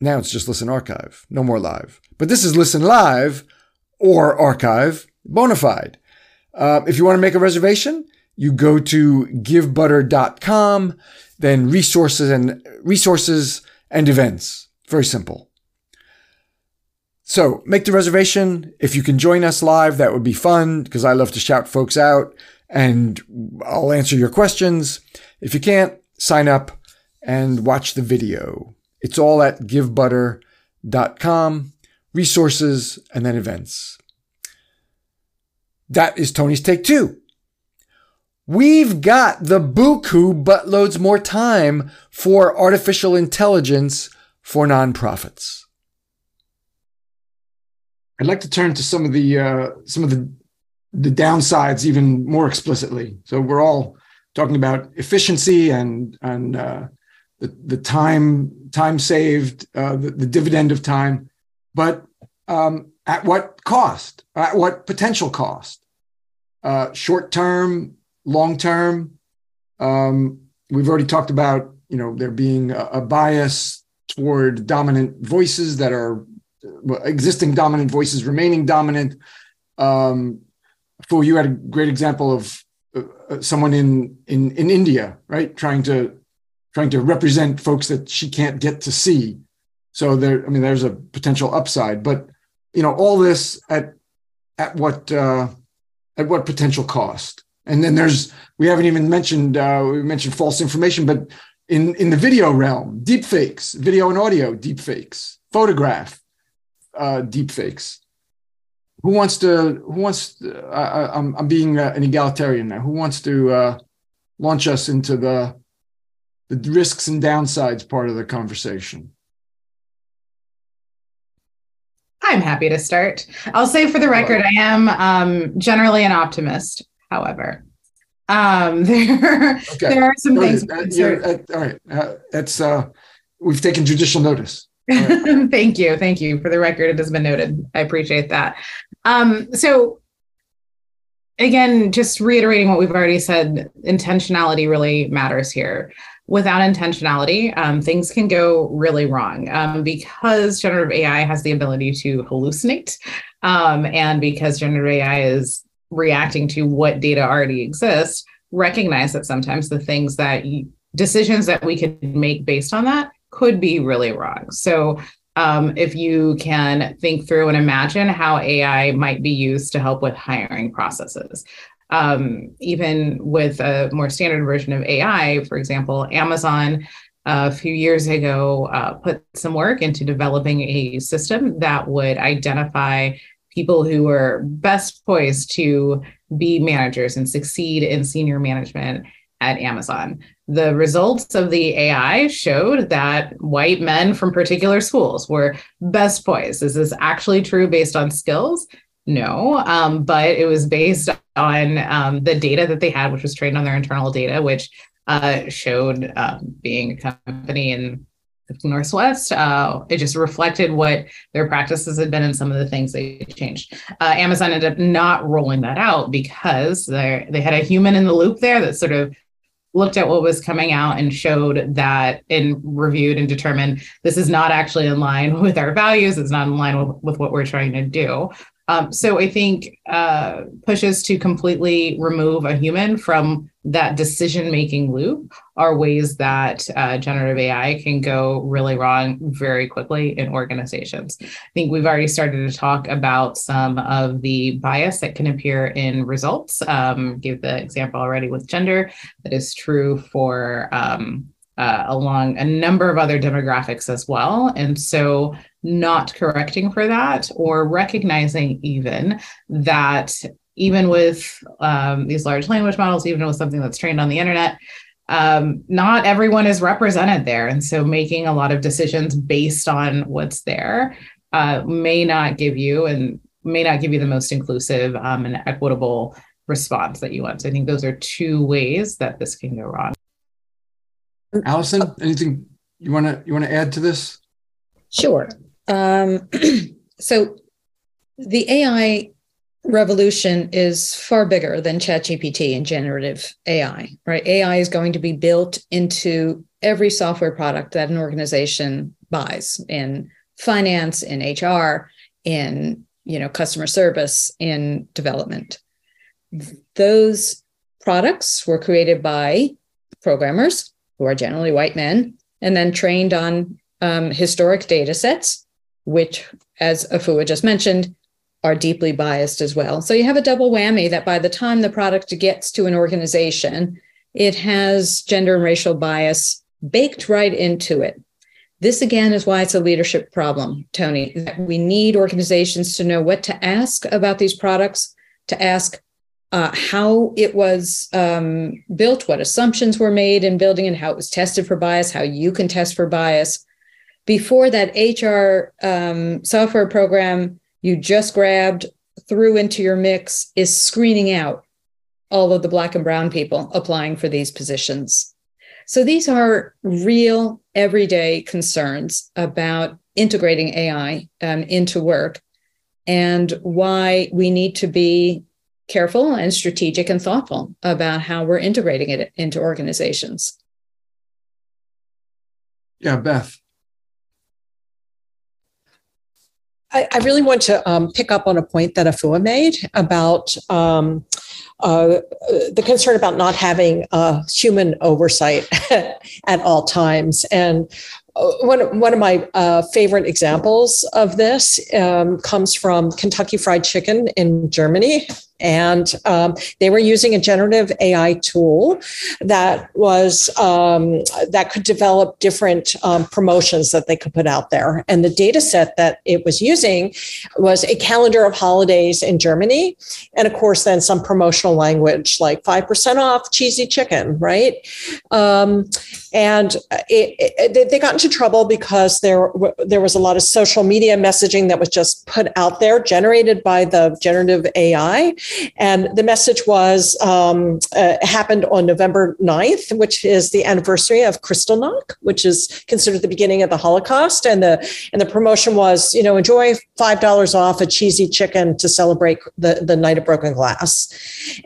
Now it's just listen archive, no more live. But this is listen live or archive, bona fide. Uh, if you want to make a reservation, you go to givebutter.com, then resources and resources and events. Very simple. So make the reservation. If you can join us live, that would be fun because I love to shout folks out and I'll answer your questions. If you can't, sign up and watch the video. It's all at givebutter.com, resources, and then events. That is Tony's take two. We've got the buku buttloads more time for artificial intelligence for nonprofits. I'd like to turn to some of the uh, some of the the downsides even more explicitly. So we're all talking about efficiency and and uh, the the time time saved, uh, the, the dividend of time, but um, at what cost? At what potential cost? Uh, short term, long term. Um, we've already talked about you know there being a, a bias toward dominant voices that are existing dominant voices remaining dominant. Um, Fu, you had a great example of uh, someone in, in in India, right, trying to trying to represent folks that she can't get to see. So there, I mean, there's a potential upside, but you know, all this at at what uh, at what potential cost? And then there's we haven't even mentioned uh, we mentioned false information, but in in the video realm, deep fakes, video and audio deep fakes, photograph uh, deep fakes. Who wants to? Who wants? To, uh, I'm I'm being uh, an egalitarian now. Who wants to uh, launch us into the the risks and downsides part of the conversation? I'm happy to start. I'll say for the record, I am um, generally an optimist. However, um, (laughs) there okay. there are some things. Uh, all right, uh, that's uh, we've taken judicial notice. (laughs) Thank you, thank you. For the record, it has been noted. I appreciate that. Um, so again, just reiterating what we've already said, intentionality really matters here without intentionality, um, things can go really wrong um, because generative AI has the ability to hallucinate. Um, and because generative AI is reacting to what data already exists, recognize that sometimes the things that you, decisions that we could make based on that could be really wrong. So um, if you can think through and imagine how AI might be used to help with hiring processes um, even with a more standard version of AI, for example, Amazon uh, a few years ago uh, put some work into developing a system that would identify people who were best poised to be managers and succeed in senior management at Amazon. The results of the AI showed that white men from particular schools were best poised. Is this actually true based on skills? No, um, but it was based on um, the data that they had, which was trained on their internal data, which uh, showed um, being a company in the Northwest. Uh, it just reflected what their practices had been and some of the things they changed. Uh, Amazon ended up not rolling that out because they they had a human in the loop there that sort of looked at what was coming out and showed that and reviewed and determined this is not actually in line (laughs) with our values it's not in line with, with what we're trying to do um, so I think uh, pushes to completely remove a human from that decision making loop are ways that uh, generative AI can go really wrong very quickly in organizations. I think we've already started to talk about some of the bias that can appear in results. Um, give the example already with gender that is true for. Um, uh, along a number of other demographics as well. And so not correcting for that or recognizing even that even with um, these large language models, even with something that's trained on the internet, um, not everyone is represented there. And so making a lot of decisions based on what's there uh, may not give you and may not give you the most inclusive um, and equitable response that you want. So I think those are two ways that this can go wrong. Allison, anything you want to you want to add to this? Sure. Um, (clears throat) so the AI revolution is far bigger than ChatGPT and generative AI, right? AI is going to be built into every software product that an organization buys in finance, in HR, in you know customer service, in development. Those products were created by programmers who are generally white men and then trained on um, historic data sets, which, as Afua just mentioned, are deeply biased as well. So you have a double whammy that by the time the product gets to an organization, it has gender and racial bias baked right into it. This again is why it's a leadership problem, Tony. That we need organizations to know what to ask about these products, to ask uh, how it was um, built, what assumptions were made in building, and how it was tested for bias, how you can test for bias. Before that HR um, software program you just grabbed, threw into your mix is screening out all of the Black and Brown people applying for these positions. So these are real everyday concerns about integrating AI um, into work and why we need to be careful and strategic and thoughtful about how we're integrating it into organizations. Yeah, Beth. I, I really want to um, pick up on a point that Afua made about um, uh, the concern about not having uh, human oversight (laughs) at all times. And uh, one, one of my uh, favorite examples of this um, comes from Kentucky Fried Chicken in Germany. And um, they were using a generative AI tool that was um, that could develop different um, promotions that they could put out there. And the data set that it was using was a calendar of holidays in Germany, and of course, then some promotional language like five percent off cheesy chicken, right? Um, and it, it, they got into trouble because there there was a lot of social media messaging that was just put out there, generated by the generative AI, and the message was um, uh, happened on November 9th, which is the anniversary of Kristallnacht, which is considered the beginning of the Holocaust, and the and the promotion was you know enjoy five dollars off a cheesy chicken to celebrate the the night of broken glass,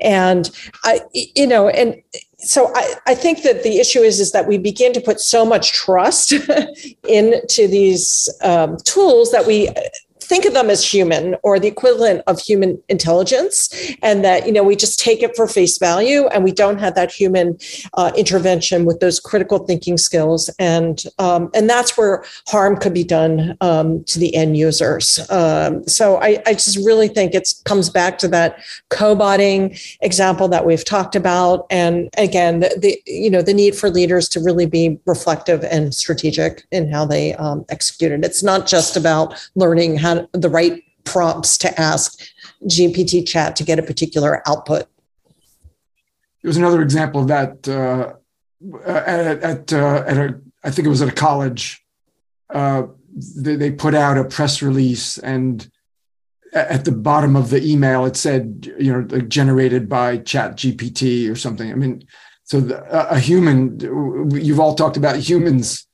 and I you know and so I, I think that the issue is is that we begin to put so much trust (laughs) into these um, tools that we think of them as human or the equivalent of human intelligence and that you know we just take it for face value and we don't have that human uh, intervention with those critical thinking skills. And um, and that's where harm could be done um, to the end users. Um, so I, I just really think it comes back to that cobotting example that we've talked about and again the, the you know the need for leaders to really be reflective and strategic in how they um, execute it. It's not just about learning how the right prompts to ask GPT chat to get a particular output. There was another example of that uh, at at, uh, at a I think it was at a college. Uh, they, they put out a press release and at the bottom of the email it said you know like generated by chat gpt or something i mean so the, a human you've all talked about humans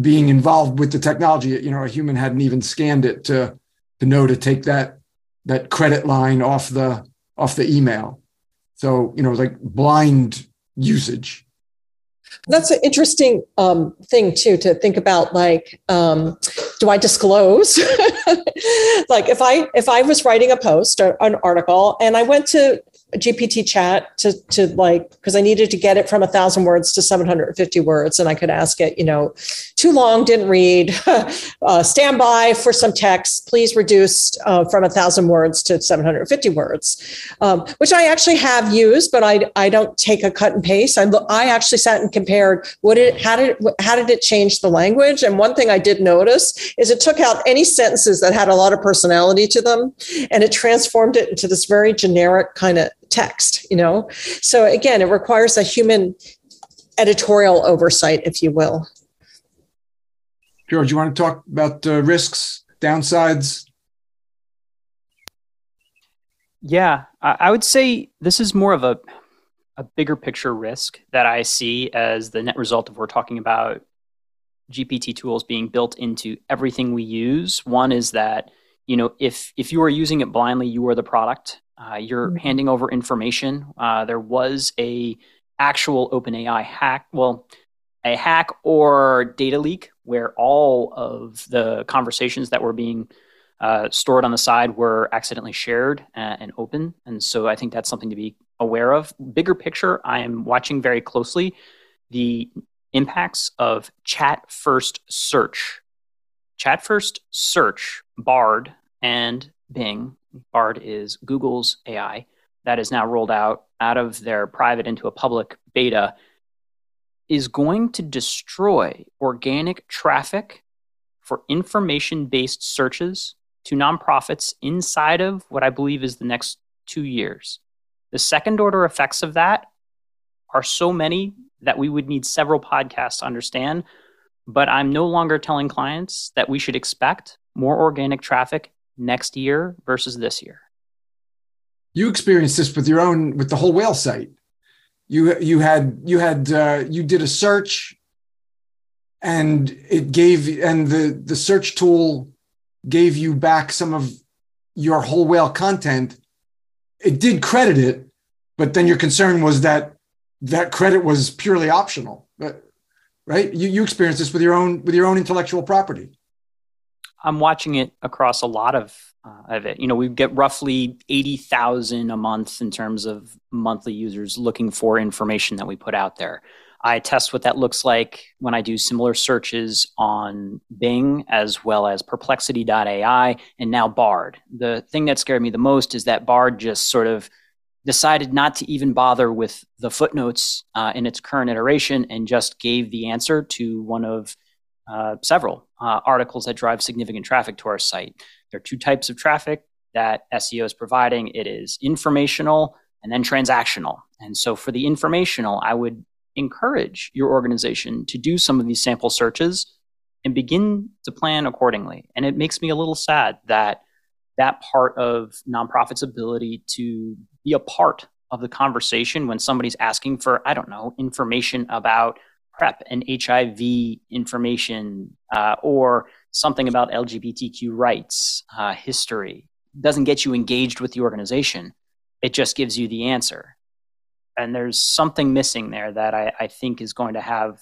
being involved with the technology. You know, a human hadn't even scanned it to to know to take that that credit line off the off the email. So you know, like blind usage. That's an interesting um, thing too to think about. Like, um, do I disclose? (laughs) like, if I if I was writing a post or an article and I went to GPT chat to to like because I needed to get it from a thousand words to 750 words, and I could ask it, you know, too long, didn't read, (laughs) uh, stand by for some text, please reduce uh, from a thousand words to 750 words, um, which I actually have used, but I I don't take a cut and paste. I I actually sat and compared what it how did it, how did it change the language, and one thing I did notice is it took out any sentences that had a lot of personality to them, and it transformed it into this very generic kind of text you know so again it requires a human editorial oversight, if you will. George, you want to talk about uh, risks, downsides? Yeah, I would say this is more of a a bigger picture risk that I see as the net result of we're talking about GPT tools being built into everything we use. One is that you know if if you are using it blindly, you are the product. Uh, you're mm-hmm. handing over information. Uh, there was a actual OpenAI hack. Well, a hack or data leak where all of the conversations that were being uh, stored on the side were accidentally shared uh, and open. And so I think that's something to be aware of. Bigger picture, I am watching very closely the impacts of chat first search. Chat first search, Bard and Bing. Bard is Google's AI that is now rolled out out of their private into a public beta is going to destroy organic traffic for information based searches to nonprofits inside of what I believe is the next two years. The second order effects of that are so many that we would need several podcasts to understand. But I'm no longer telling clients that we should expect more organic traffic next year versus this year. You experienced this with your own with the whole whale site. You you had you had uh, you did a search, and it gave and the the search tool gave you back some of your whole whale content, it did credit it, but then your concern was that that credit was purely optional. But, right? You you experienced this with your own with your own intellectual property. I'm watching it across a lot of uh, of it. You know, we get roughly 80,000 a month in terms of monthly users looking for information that we put out there. I test what that looks like when I do similar searches on Bing as well as perplexity.ai and now Bard. The thing that scared me the most is that Bard just sort of decided not to even bother with the footnotes uh, in its current iteration and just gave the answer to one of uh, several uh, articles that drive significant traffic to our site. There are two types of traffic that SEO is providing it is informational and then transactional. And so for the informational, I would encourage your organization to do some of these sample searches and begin to plan accordingly. And it makes me a little sad that that part of nonprofits' ability to be a part of the conversation when somebody's asking for, I don't know, information about PrEP and HIV information uh, or something about LGBTQ rights, uh, history, doesn't get you engaged with the organization. It just gives you the answer and there's something missing there that I, I think is going to have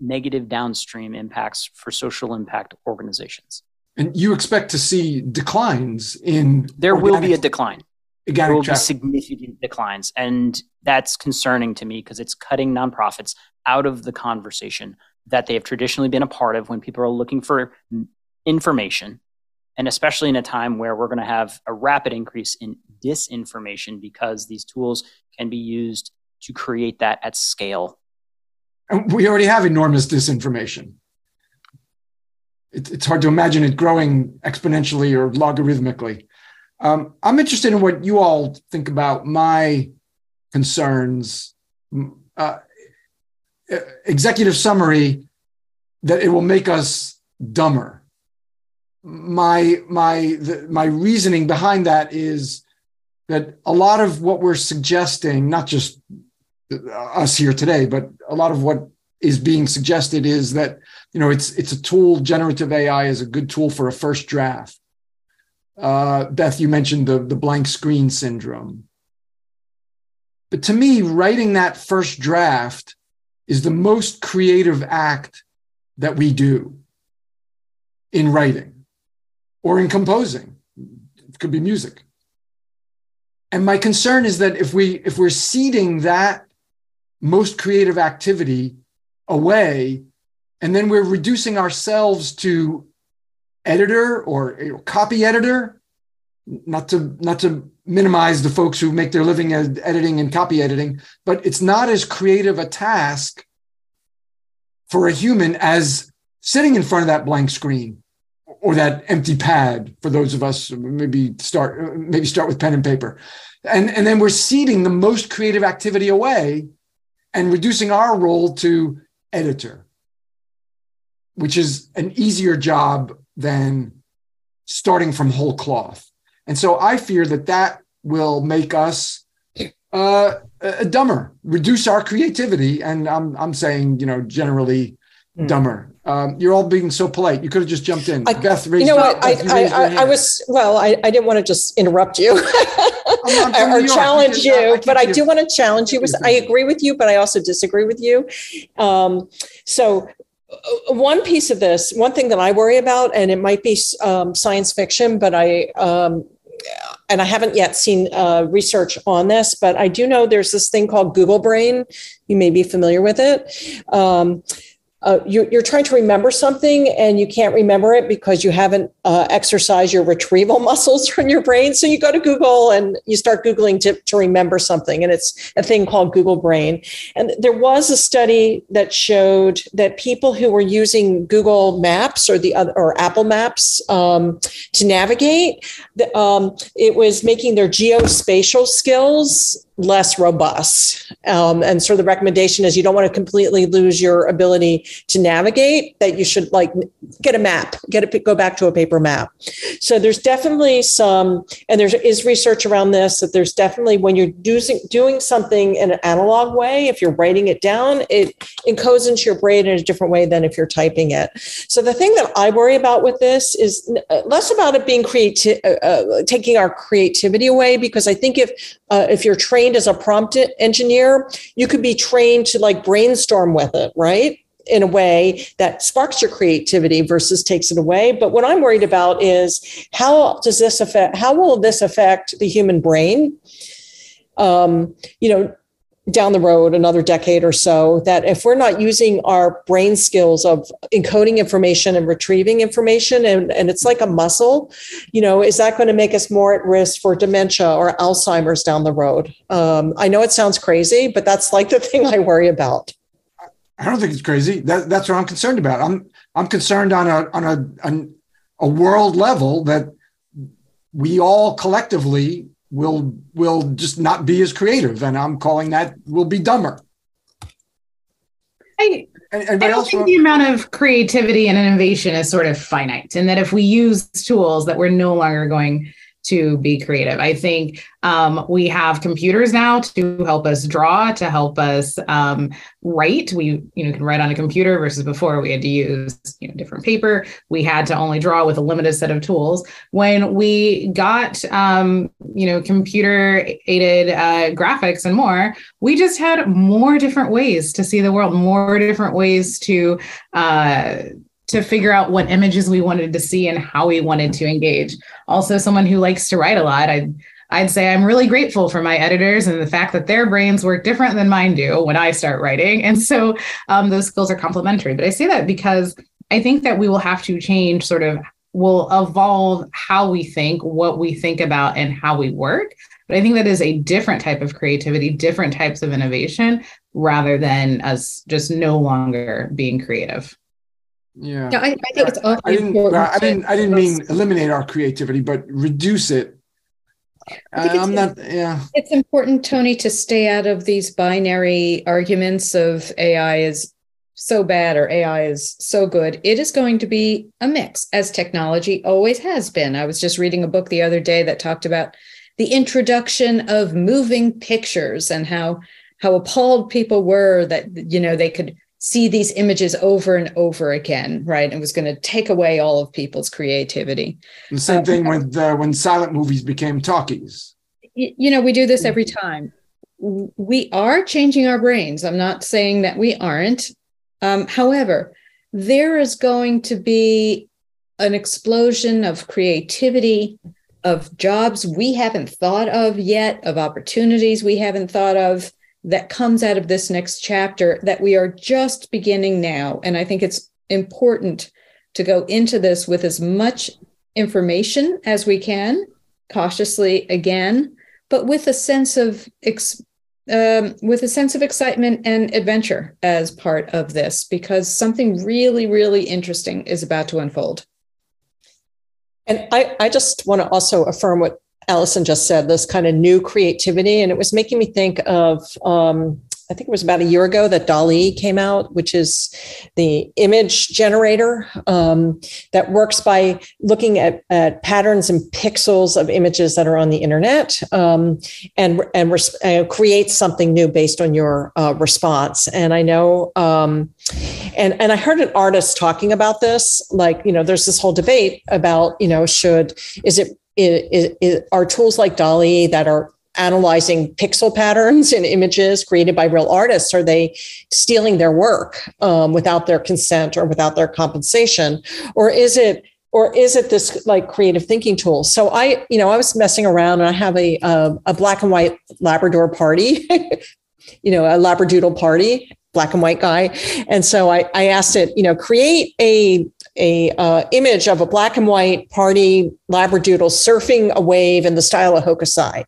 negative downstream impacts for social impact organizations. And you expect to see declines in. There will be a decline. There will be significant declines. And that's concerning to me because it's cutting nonprofits out of the conversation that they have traditionally been a part of when people are looking for information. And especially in a time where we're going to have a rapid increase in disinformation because these tools can be used to create that at scale. We already have enormous disinformation. it's hard to imagine it growing exponentially or logarithmically. Um, I'm interested in what you all think about my concerns. Uh, executive summary that it will make us dumber. My my the, my reasoning behind that is that a lot of what we're suggesting, not just us here today, but a lot of what is being suggested is that you know it's it's a tool. Generative AI is a good tool for a first draft. Uh, Beth, you mentioned the the blank screen syndrome, but to me, writing that first draft is the most creative act that we do in writing or in composing. It could be music and my concern is that if we if we're ceding that most creative activity away and then we're reducing ourselves to editor or copy editor not to not to minimize the folks who make their living editing and copy editing but it's not as creative a task for a human as sitting in front of that blank screen or that empty pad for those of us maybe start maybe start with pen and paper. And and then we're ceding the most creative activity away and reducing our role to editor, which is an easier job than starting from whole cloth. And so I fear that that will make us uh, dumber, reduce our creativity. And I'm, I'm saying, you know, generally mm. dumber. Um, you're all being so polite. You could have just jumped in. I, Beth, you know what? I, I, I, I, was, well, I, I didn't want to just interrupt you or challenge you, but I do want to challenge you. I agree with you, but I also disagree with you. Um, so one piece of this, one thing that I worry about, and it might be um, science fiction, but I, um, and I haven't yet seen uh, research on this, but I do know there's this thing called Google Brain. You may be familiar with it. Um, uh, you, are trying to remember something and you can't remember it because you haven't uh, exercised your retrieval (laughs) muscles from your brain. So you go to Google and you start Googling to, to remember something, and it's a thing called Google Brain. And there was a study that showed that people who were using Google Maps or the other, or Apple Maps um, to navigate, the, um, it was making their geospatial skills less robust. Um, and so the recommendation is you don't want to completely lose your ability to navigate, that you should like get a map, get a go back to a paper map. So there's definitely some, and there is research around this, that there's definitely when you're doing, doing something in an analog way, if you're writing it down, it encodes into your brain in a different way than if you're typing it. So the thing that I worry about with this is less about it being creative, uh, uh, taking our creativity away, because I think if, uh, if you're trained as a prompt engineer, you could be trained to like brainstorm with it, right? In a way that sparks your creativity versus takes it away. But what I'm worried about is how does this affect, how will this affect the human brain? Um, you know, down the road another decade or so that if we're not using our brain skills of encoding information and retrieving information and, and it's like a muscle you know is that going to make us more at risk for dementia or alzheimer's down the road um, i know it sounds crazy but that's like the (laughs) thing i worry about i don't think it's crazy. That, that's what i'm concerned about. I'm i'm concerned on a on a, on a world level that we all collectively will will just not be as creative and i'm calling that we'll be dumber. I, I don't think the amount of creativity and innovation is sort of finite, and that if we use tools, that we're no longer going to be creative. I think um, we have computers now to help us draw, to help us um, write. We, you know, can write on a computer versus before we had to use, you know, different paper. We had to only draw with a limited set of tools. When we got, um, you know, computer aided uh, graphics and more, we just had more different ways to see the world, more different ways to uh, to figure out what images we wanted to see and how we wanted to engage. Also, someone who likes to write a lot, I'd I'd say I'm really grateful for my editors and the fact that their brains work different than mine do when I start writing. And so um, those skills are complementary. But I say that because I think that we will have to change sort of, will evolve how we think, what we think about, and how we work. But I think that is a different type of creativity, different types of innovation, rather than us just no longer being creative. Yeah, I, I, think it's awfully I didn't. I didn't. I didn't mean eliminate our creativity, but reduce it. I'm not. Yeah, it's important, Tony, to stay out of these binary arguments of AI is so bad or AI is so good. It is going to be a mix, as technology always has been. I was just reading a book the other day that talked about the introduction of moving pictures and how how appalled people were that you know they could see these images over and over again, right? It was going to take away all of people's creativity. The same uh, thing with uh, when silent movies became talkies. You, you know, we do this every time. We are changing our brains. I'm not saying that we aren't. Um, however, there is going to be an explosion of creativity, of jobs we haven't thought of yet, of opportunities we haven't thought of that comes out of this next chapter that we are just beginning now. And I think it's important to go into this with as much information as we can, cautiously again, but with a sense of ex- um, with a sense of excitement and adventure as part of this, because something really, really interesting is about to unfold. And I, I just want to also affirm what Allison just said, this kind of new creativity. And it was making me think of um, I think it was about a year ago that DALL-E came out, which is the image generator um, that works by looking at, at, patterns and pixels of images that are on the internet um, and, and res- uh, creates something new based on your uh, response. And I know, um, and, and I heard an artist talking about this, like, you know, there's this whole debate about, you know, should, is it, are tools like DALL-E that are analyzing pixel patterns in images created by real artists? Are they stealing their work um, without their consent or without their compensation? Or is it or is it this like creative thinking tool? So I, you know, I was messing around and I have a uh, a black and white Labrador party, (laughs) you know, a Labradoodle party, black and white guy, and so I I asked it, you know, create a a uh, image of a black and white party labradoodle surfing a wave in the style of Hokusai,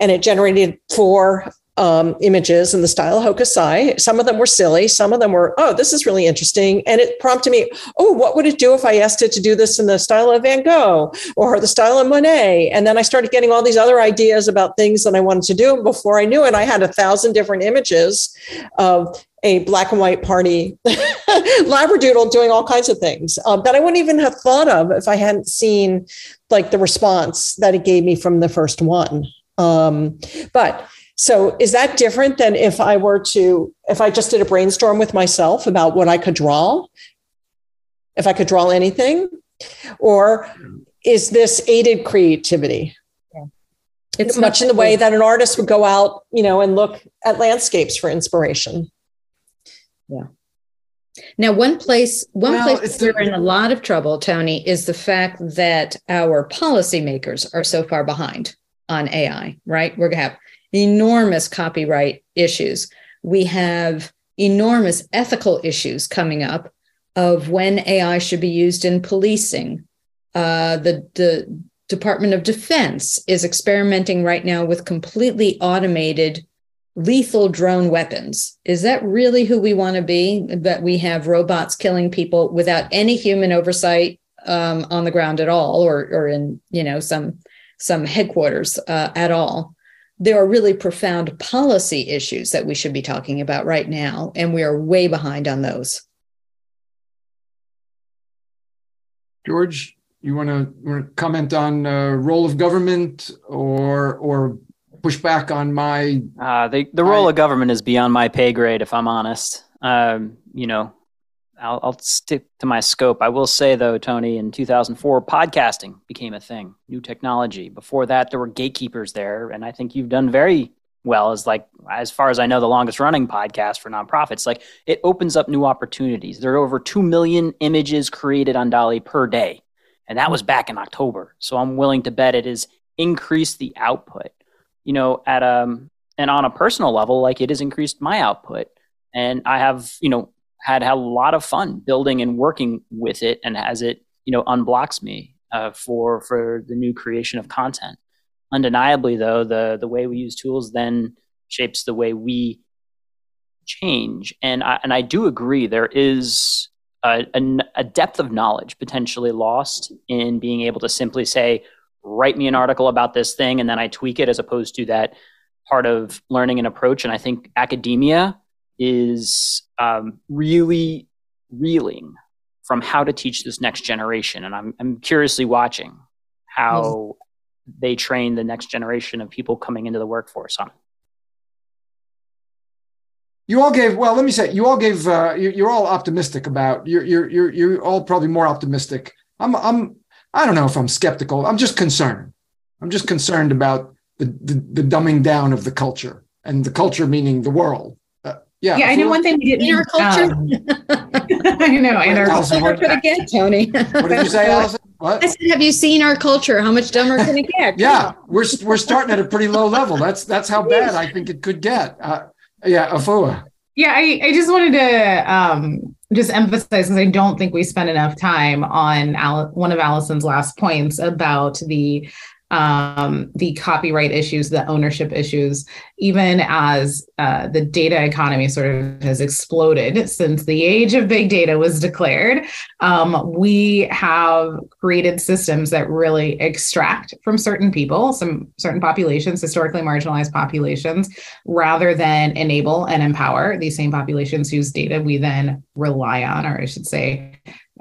and it generated four um, images in the style of Hokusai. Some of them were silly, some of them were, oh, this is really interesting, and it prompted me, oh, what would it do if I asked it to do this in the style of Van Gogh or the style of Monet? And then I started getting all these other ideas about things that I wanted to do. And Before I knew it, I had a thousand different images of a black and white party (laughs) labradoodle doing all kinds of things um, that I wouldn't even have thought of if I hadn't seen like the response that it gave me from the first one. Um, but so is that different than if I were to, if I just did a brainstorm with myself about what I could draw, if I could draw anything? Or is this aided creativity? It's much in the way that an artist would go out, you know, and look at landscapes for inspiration. Yeah. Now, one place, one well, place we're in a lot of trouble, Tony, is the fact that our policymakers are so far behind on AI. Right? We're gonna have enormous copyright issues. We have enormous ethical issues coming up of when AI should be used in policing. Uh, the the Department of Defense is experimenting right now with completely automated lethal drone weapons. Is that really who we want to be? That we have robots killing people without any human oversight um, on the ground at all, or or in you know some some headquarters uh, at all. There are really profound policy issues that we should be talking about right now, and we are way behind on those. George, you want to comment on uh, role of government or or push back on my. Uh, the the role of government is beyond my pay grade, if I'm honest. Um, you know, I'll, I'll, stick to my scope. I will say though, Tony, in 2004, podcasting became a thing, new technology. Before that, there were gatekeepers there, and I think you've done very well as like as far as I know, the longest running podcast for nonprofits. Like it opens up new opportunities. There are over two million images created on DALL-E per day, and that was back in October. So I'm willing to bet it has increased the output you know, at um and on a personal level, like it has increased my output, and I have you know had, had a lot of fun building and working with it, and as it you know unblocks me uh, for for the new creation of content. Undeniably, though, the the way we use tools then shapes the way we change, and I, and I do agree there is a, a, a depth of knowledge potentially lost in being able to simply say write me an article about this thing and then I tweak it as opposed to that part of learning and approach. And I think academia is um, really reeling from how to teach this next generation. And I'm, I'm curiously watching how mm-hmm. they train the next generation of people coming into the workforce on it. You all gave well. Let me say, you all gave. Uh, you, are all optimistic about. You're you're you're you're all probably more optimistic. I'm I'm I don't know if I'm skeptical. I'm just concerned. I'm just concerned about the, the, the dumbing down of the culture and the culture meaning the world. Uh, yeah. Yeah. I know one thing we didn't. In our culture. Um, (laughs) I know. In our Allison, culture. What, again, Tony. (laughs) what did you say, Allison? What? I said, have you seen our culture? How much dumber can it get? yeah. We're, we're starting at a pretty low level. That's, that's how bad I think it could get. Uh, yeah. Afua. Yeah. I, I just wanted to, um, just emphasize because I don't think we spent enough time on Al- one of Allison's last points about the um, the copyright issues, the ownership issues, even as uh, the data economy sort of has exploded since the age of big data was declared. Um, we have created systems that really extract from certain people, some certain populations, historically marginalized populations, rather than enable and empower these same populations whose data we then rely on, or I should say,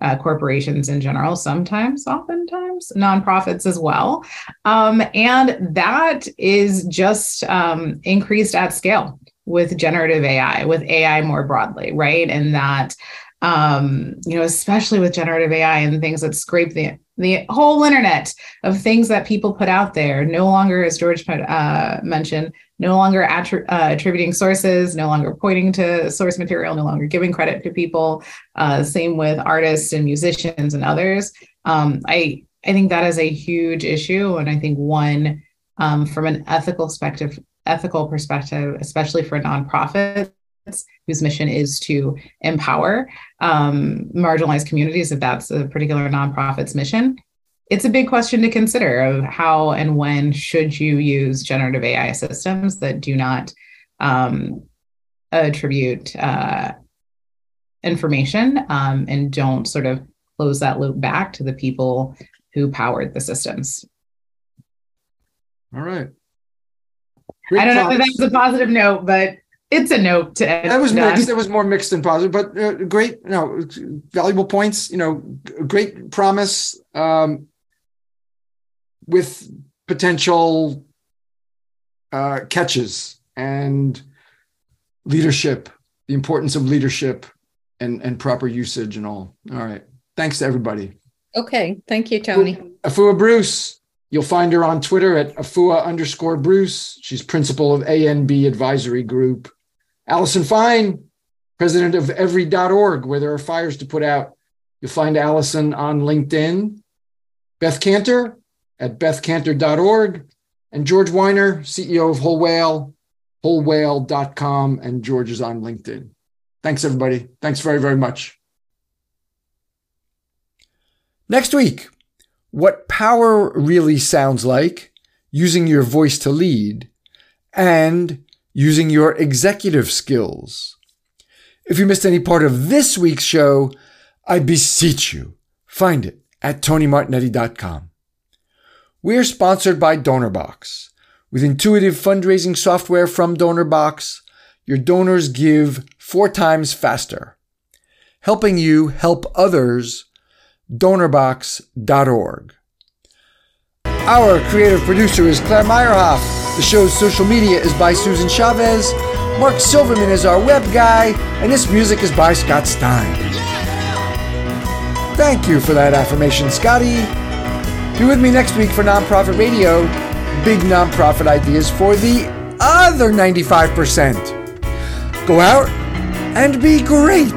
uh, corporations in general, sometimes, oftentimes, nonprofits as well. Um, and that is just um, increased at scale with generative AI, with AI more broadly, right? And that, um, you know, especially with generative AI and things that scrape the the whole internet of things that people put out there, no longer, as George uh, mentioned, no longer attri- uh, attributing sources, no longer pointing to source material, no longer giving credit to people. Uh, same with artists and musicians and others. Um, I I think that is a huge issue, and I think one um, from an ethical perspective, ethical perspective, especially for nonprofits whose mission is to empower um, marginalized communities, if that's a particular nonprofit's mission, it's a big question to consider of how and when should you use generative AI systems that do not um, attribute uh, information um, and don't sort of close that loop back to the people who powered the systems. All right. Great I don't know if that's a positive note, but it's a note to end. That was mixed. It was more mixed than positive, but uh, great. You know, valuable points. You know, great promise. Um, with potential uh, catches and leadership, the importance of leadership and, and proper usage and all. All right. Thanks to everybody. Okay. Thank you, Tony. Afua Bruce. You'll find her on Twitter at Afua underscore Bruce. She's principal of ANB Advisory Group. Allison Fine, president of every.org, where there are fires to put out. You'll find Allison on LinkedIn. Beth Kanter at bethkanter.org. And George Weiner, CEO of Whole Whale, wholewhale.com. And George is on LinkedIn. Thanks, everybody. Thanks very, very much. Next week, what power really sounds like using your voice to lead and using your executive skills. If you missed any part of this week's show, I beseech you, find it at tonymartignetti.com. We're sponsored by DonorBox. With intuitive fundraising software from DonorBox, your donors give four times faster. Helping you help others, donorbox.org. Our creative producer is Claire Meyerhoff. The show's social media is by Susan Chavez. Mark Silverman is our web guy, and this music is by Scott Stein. Thank you for that affirmation, Scotty. Be with me next week for Nonprofit Radio. Big nonprofit ideas for the other 95%. Go out and be great.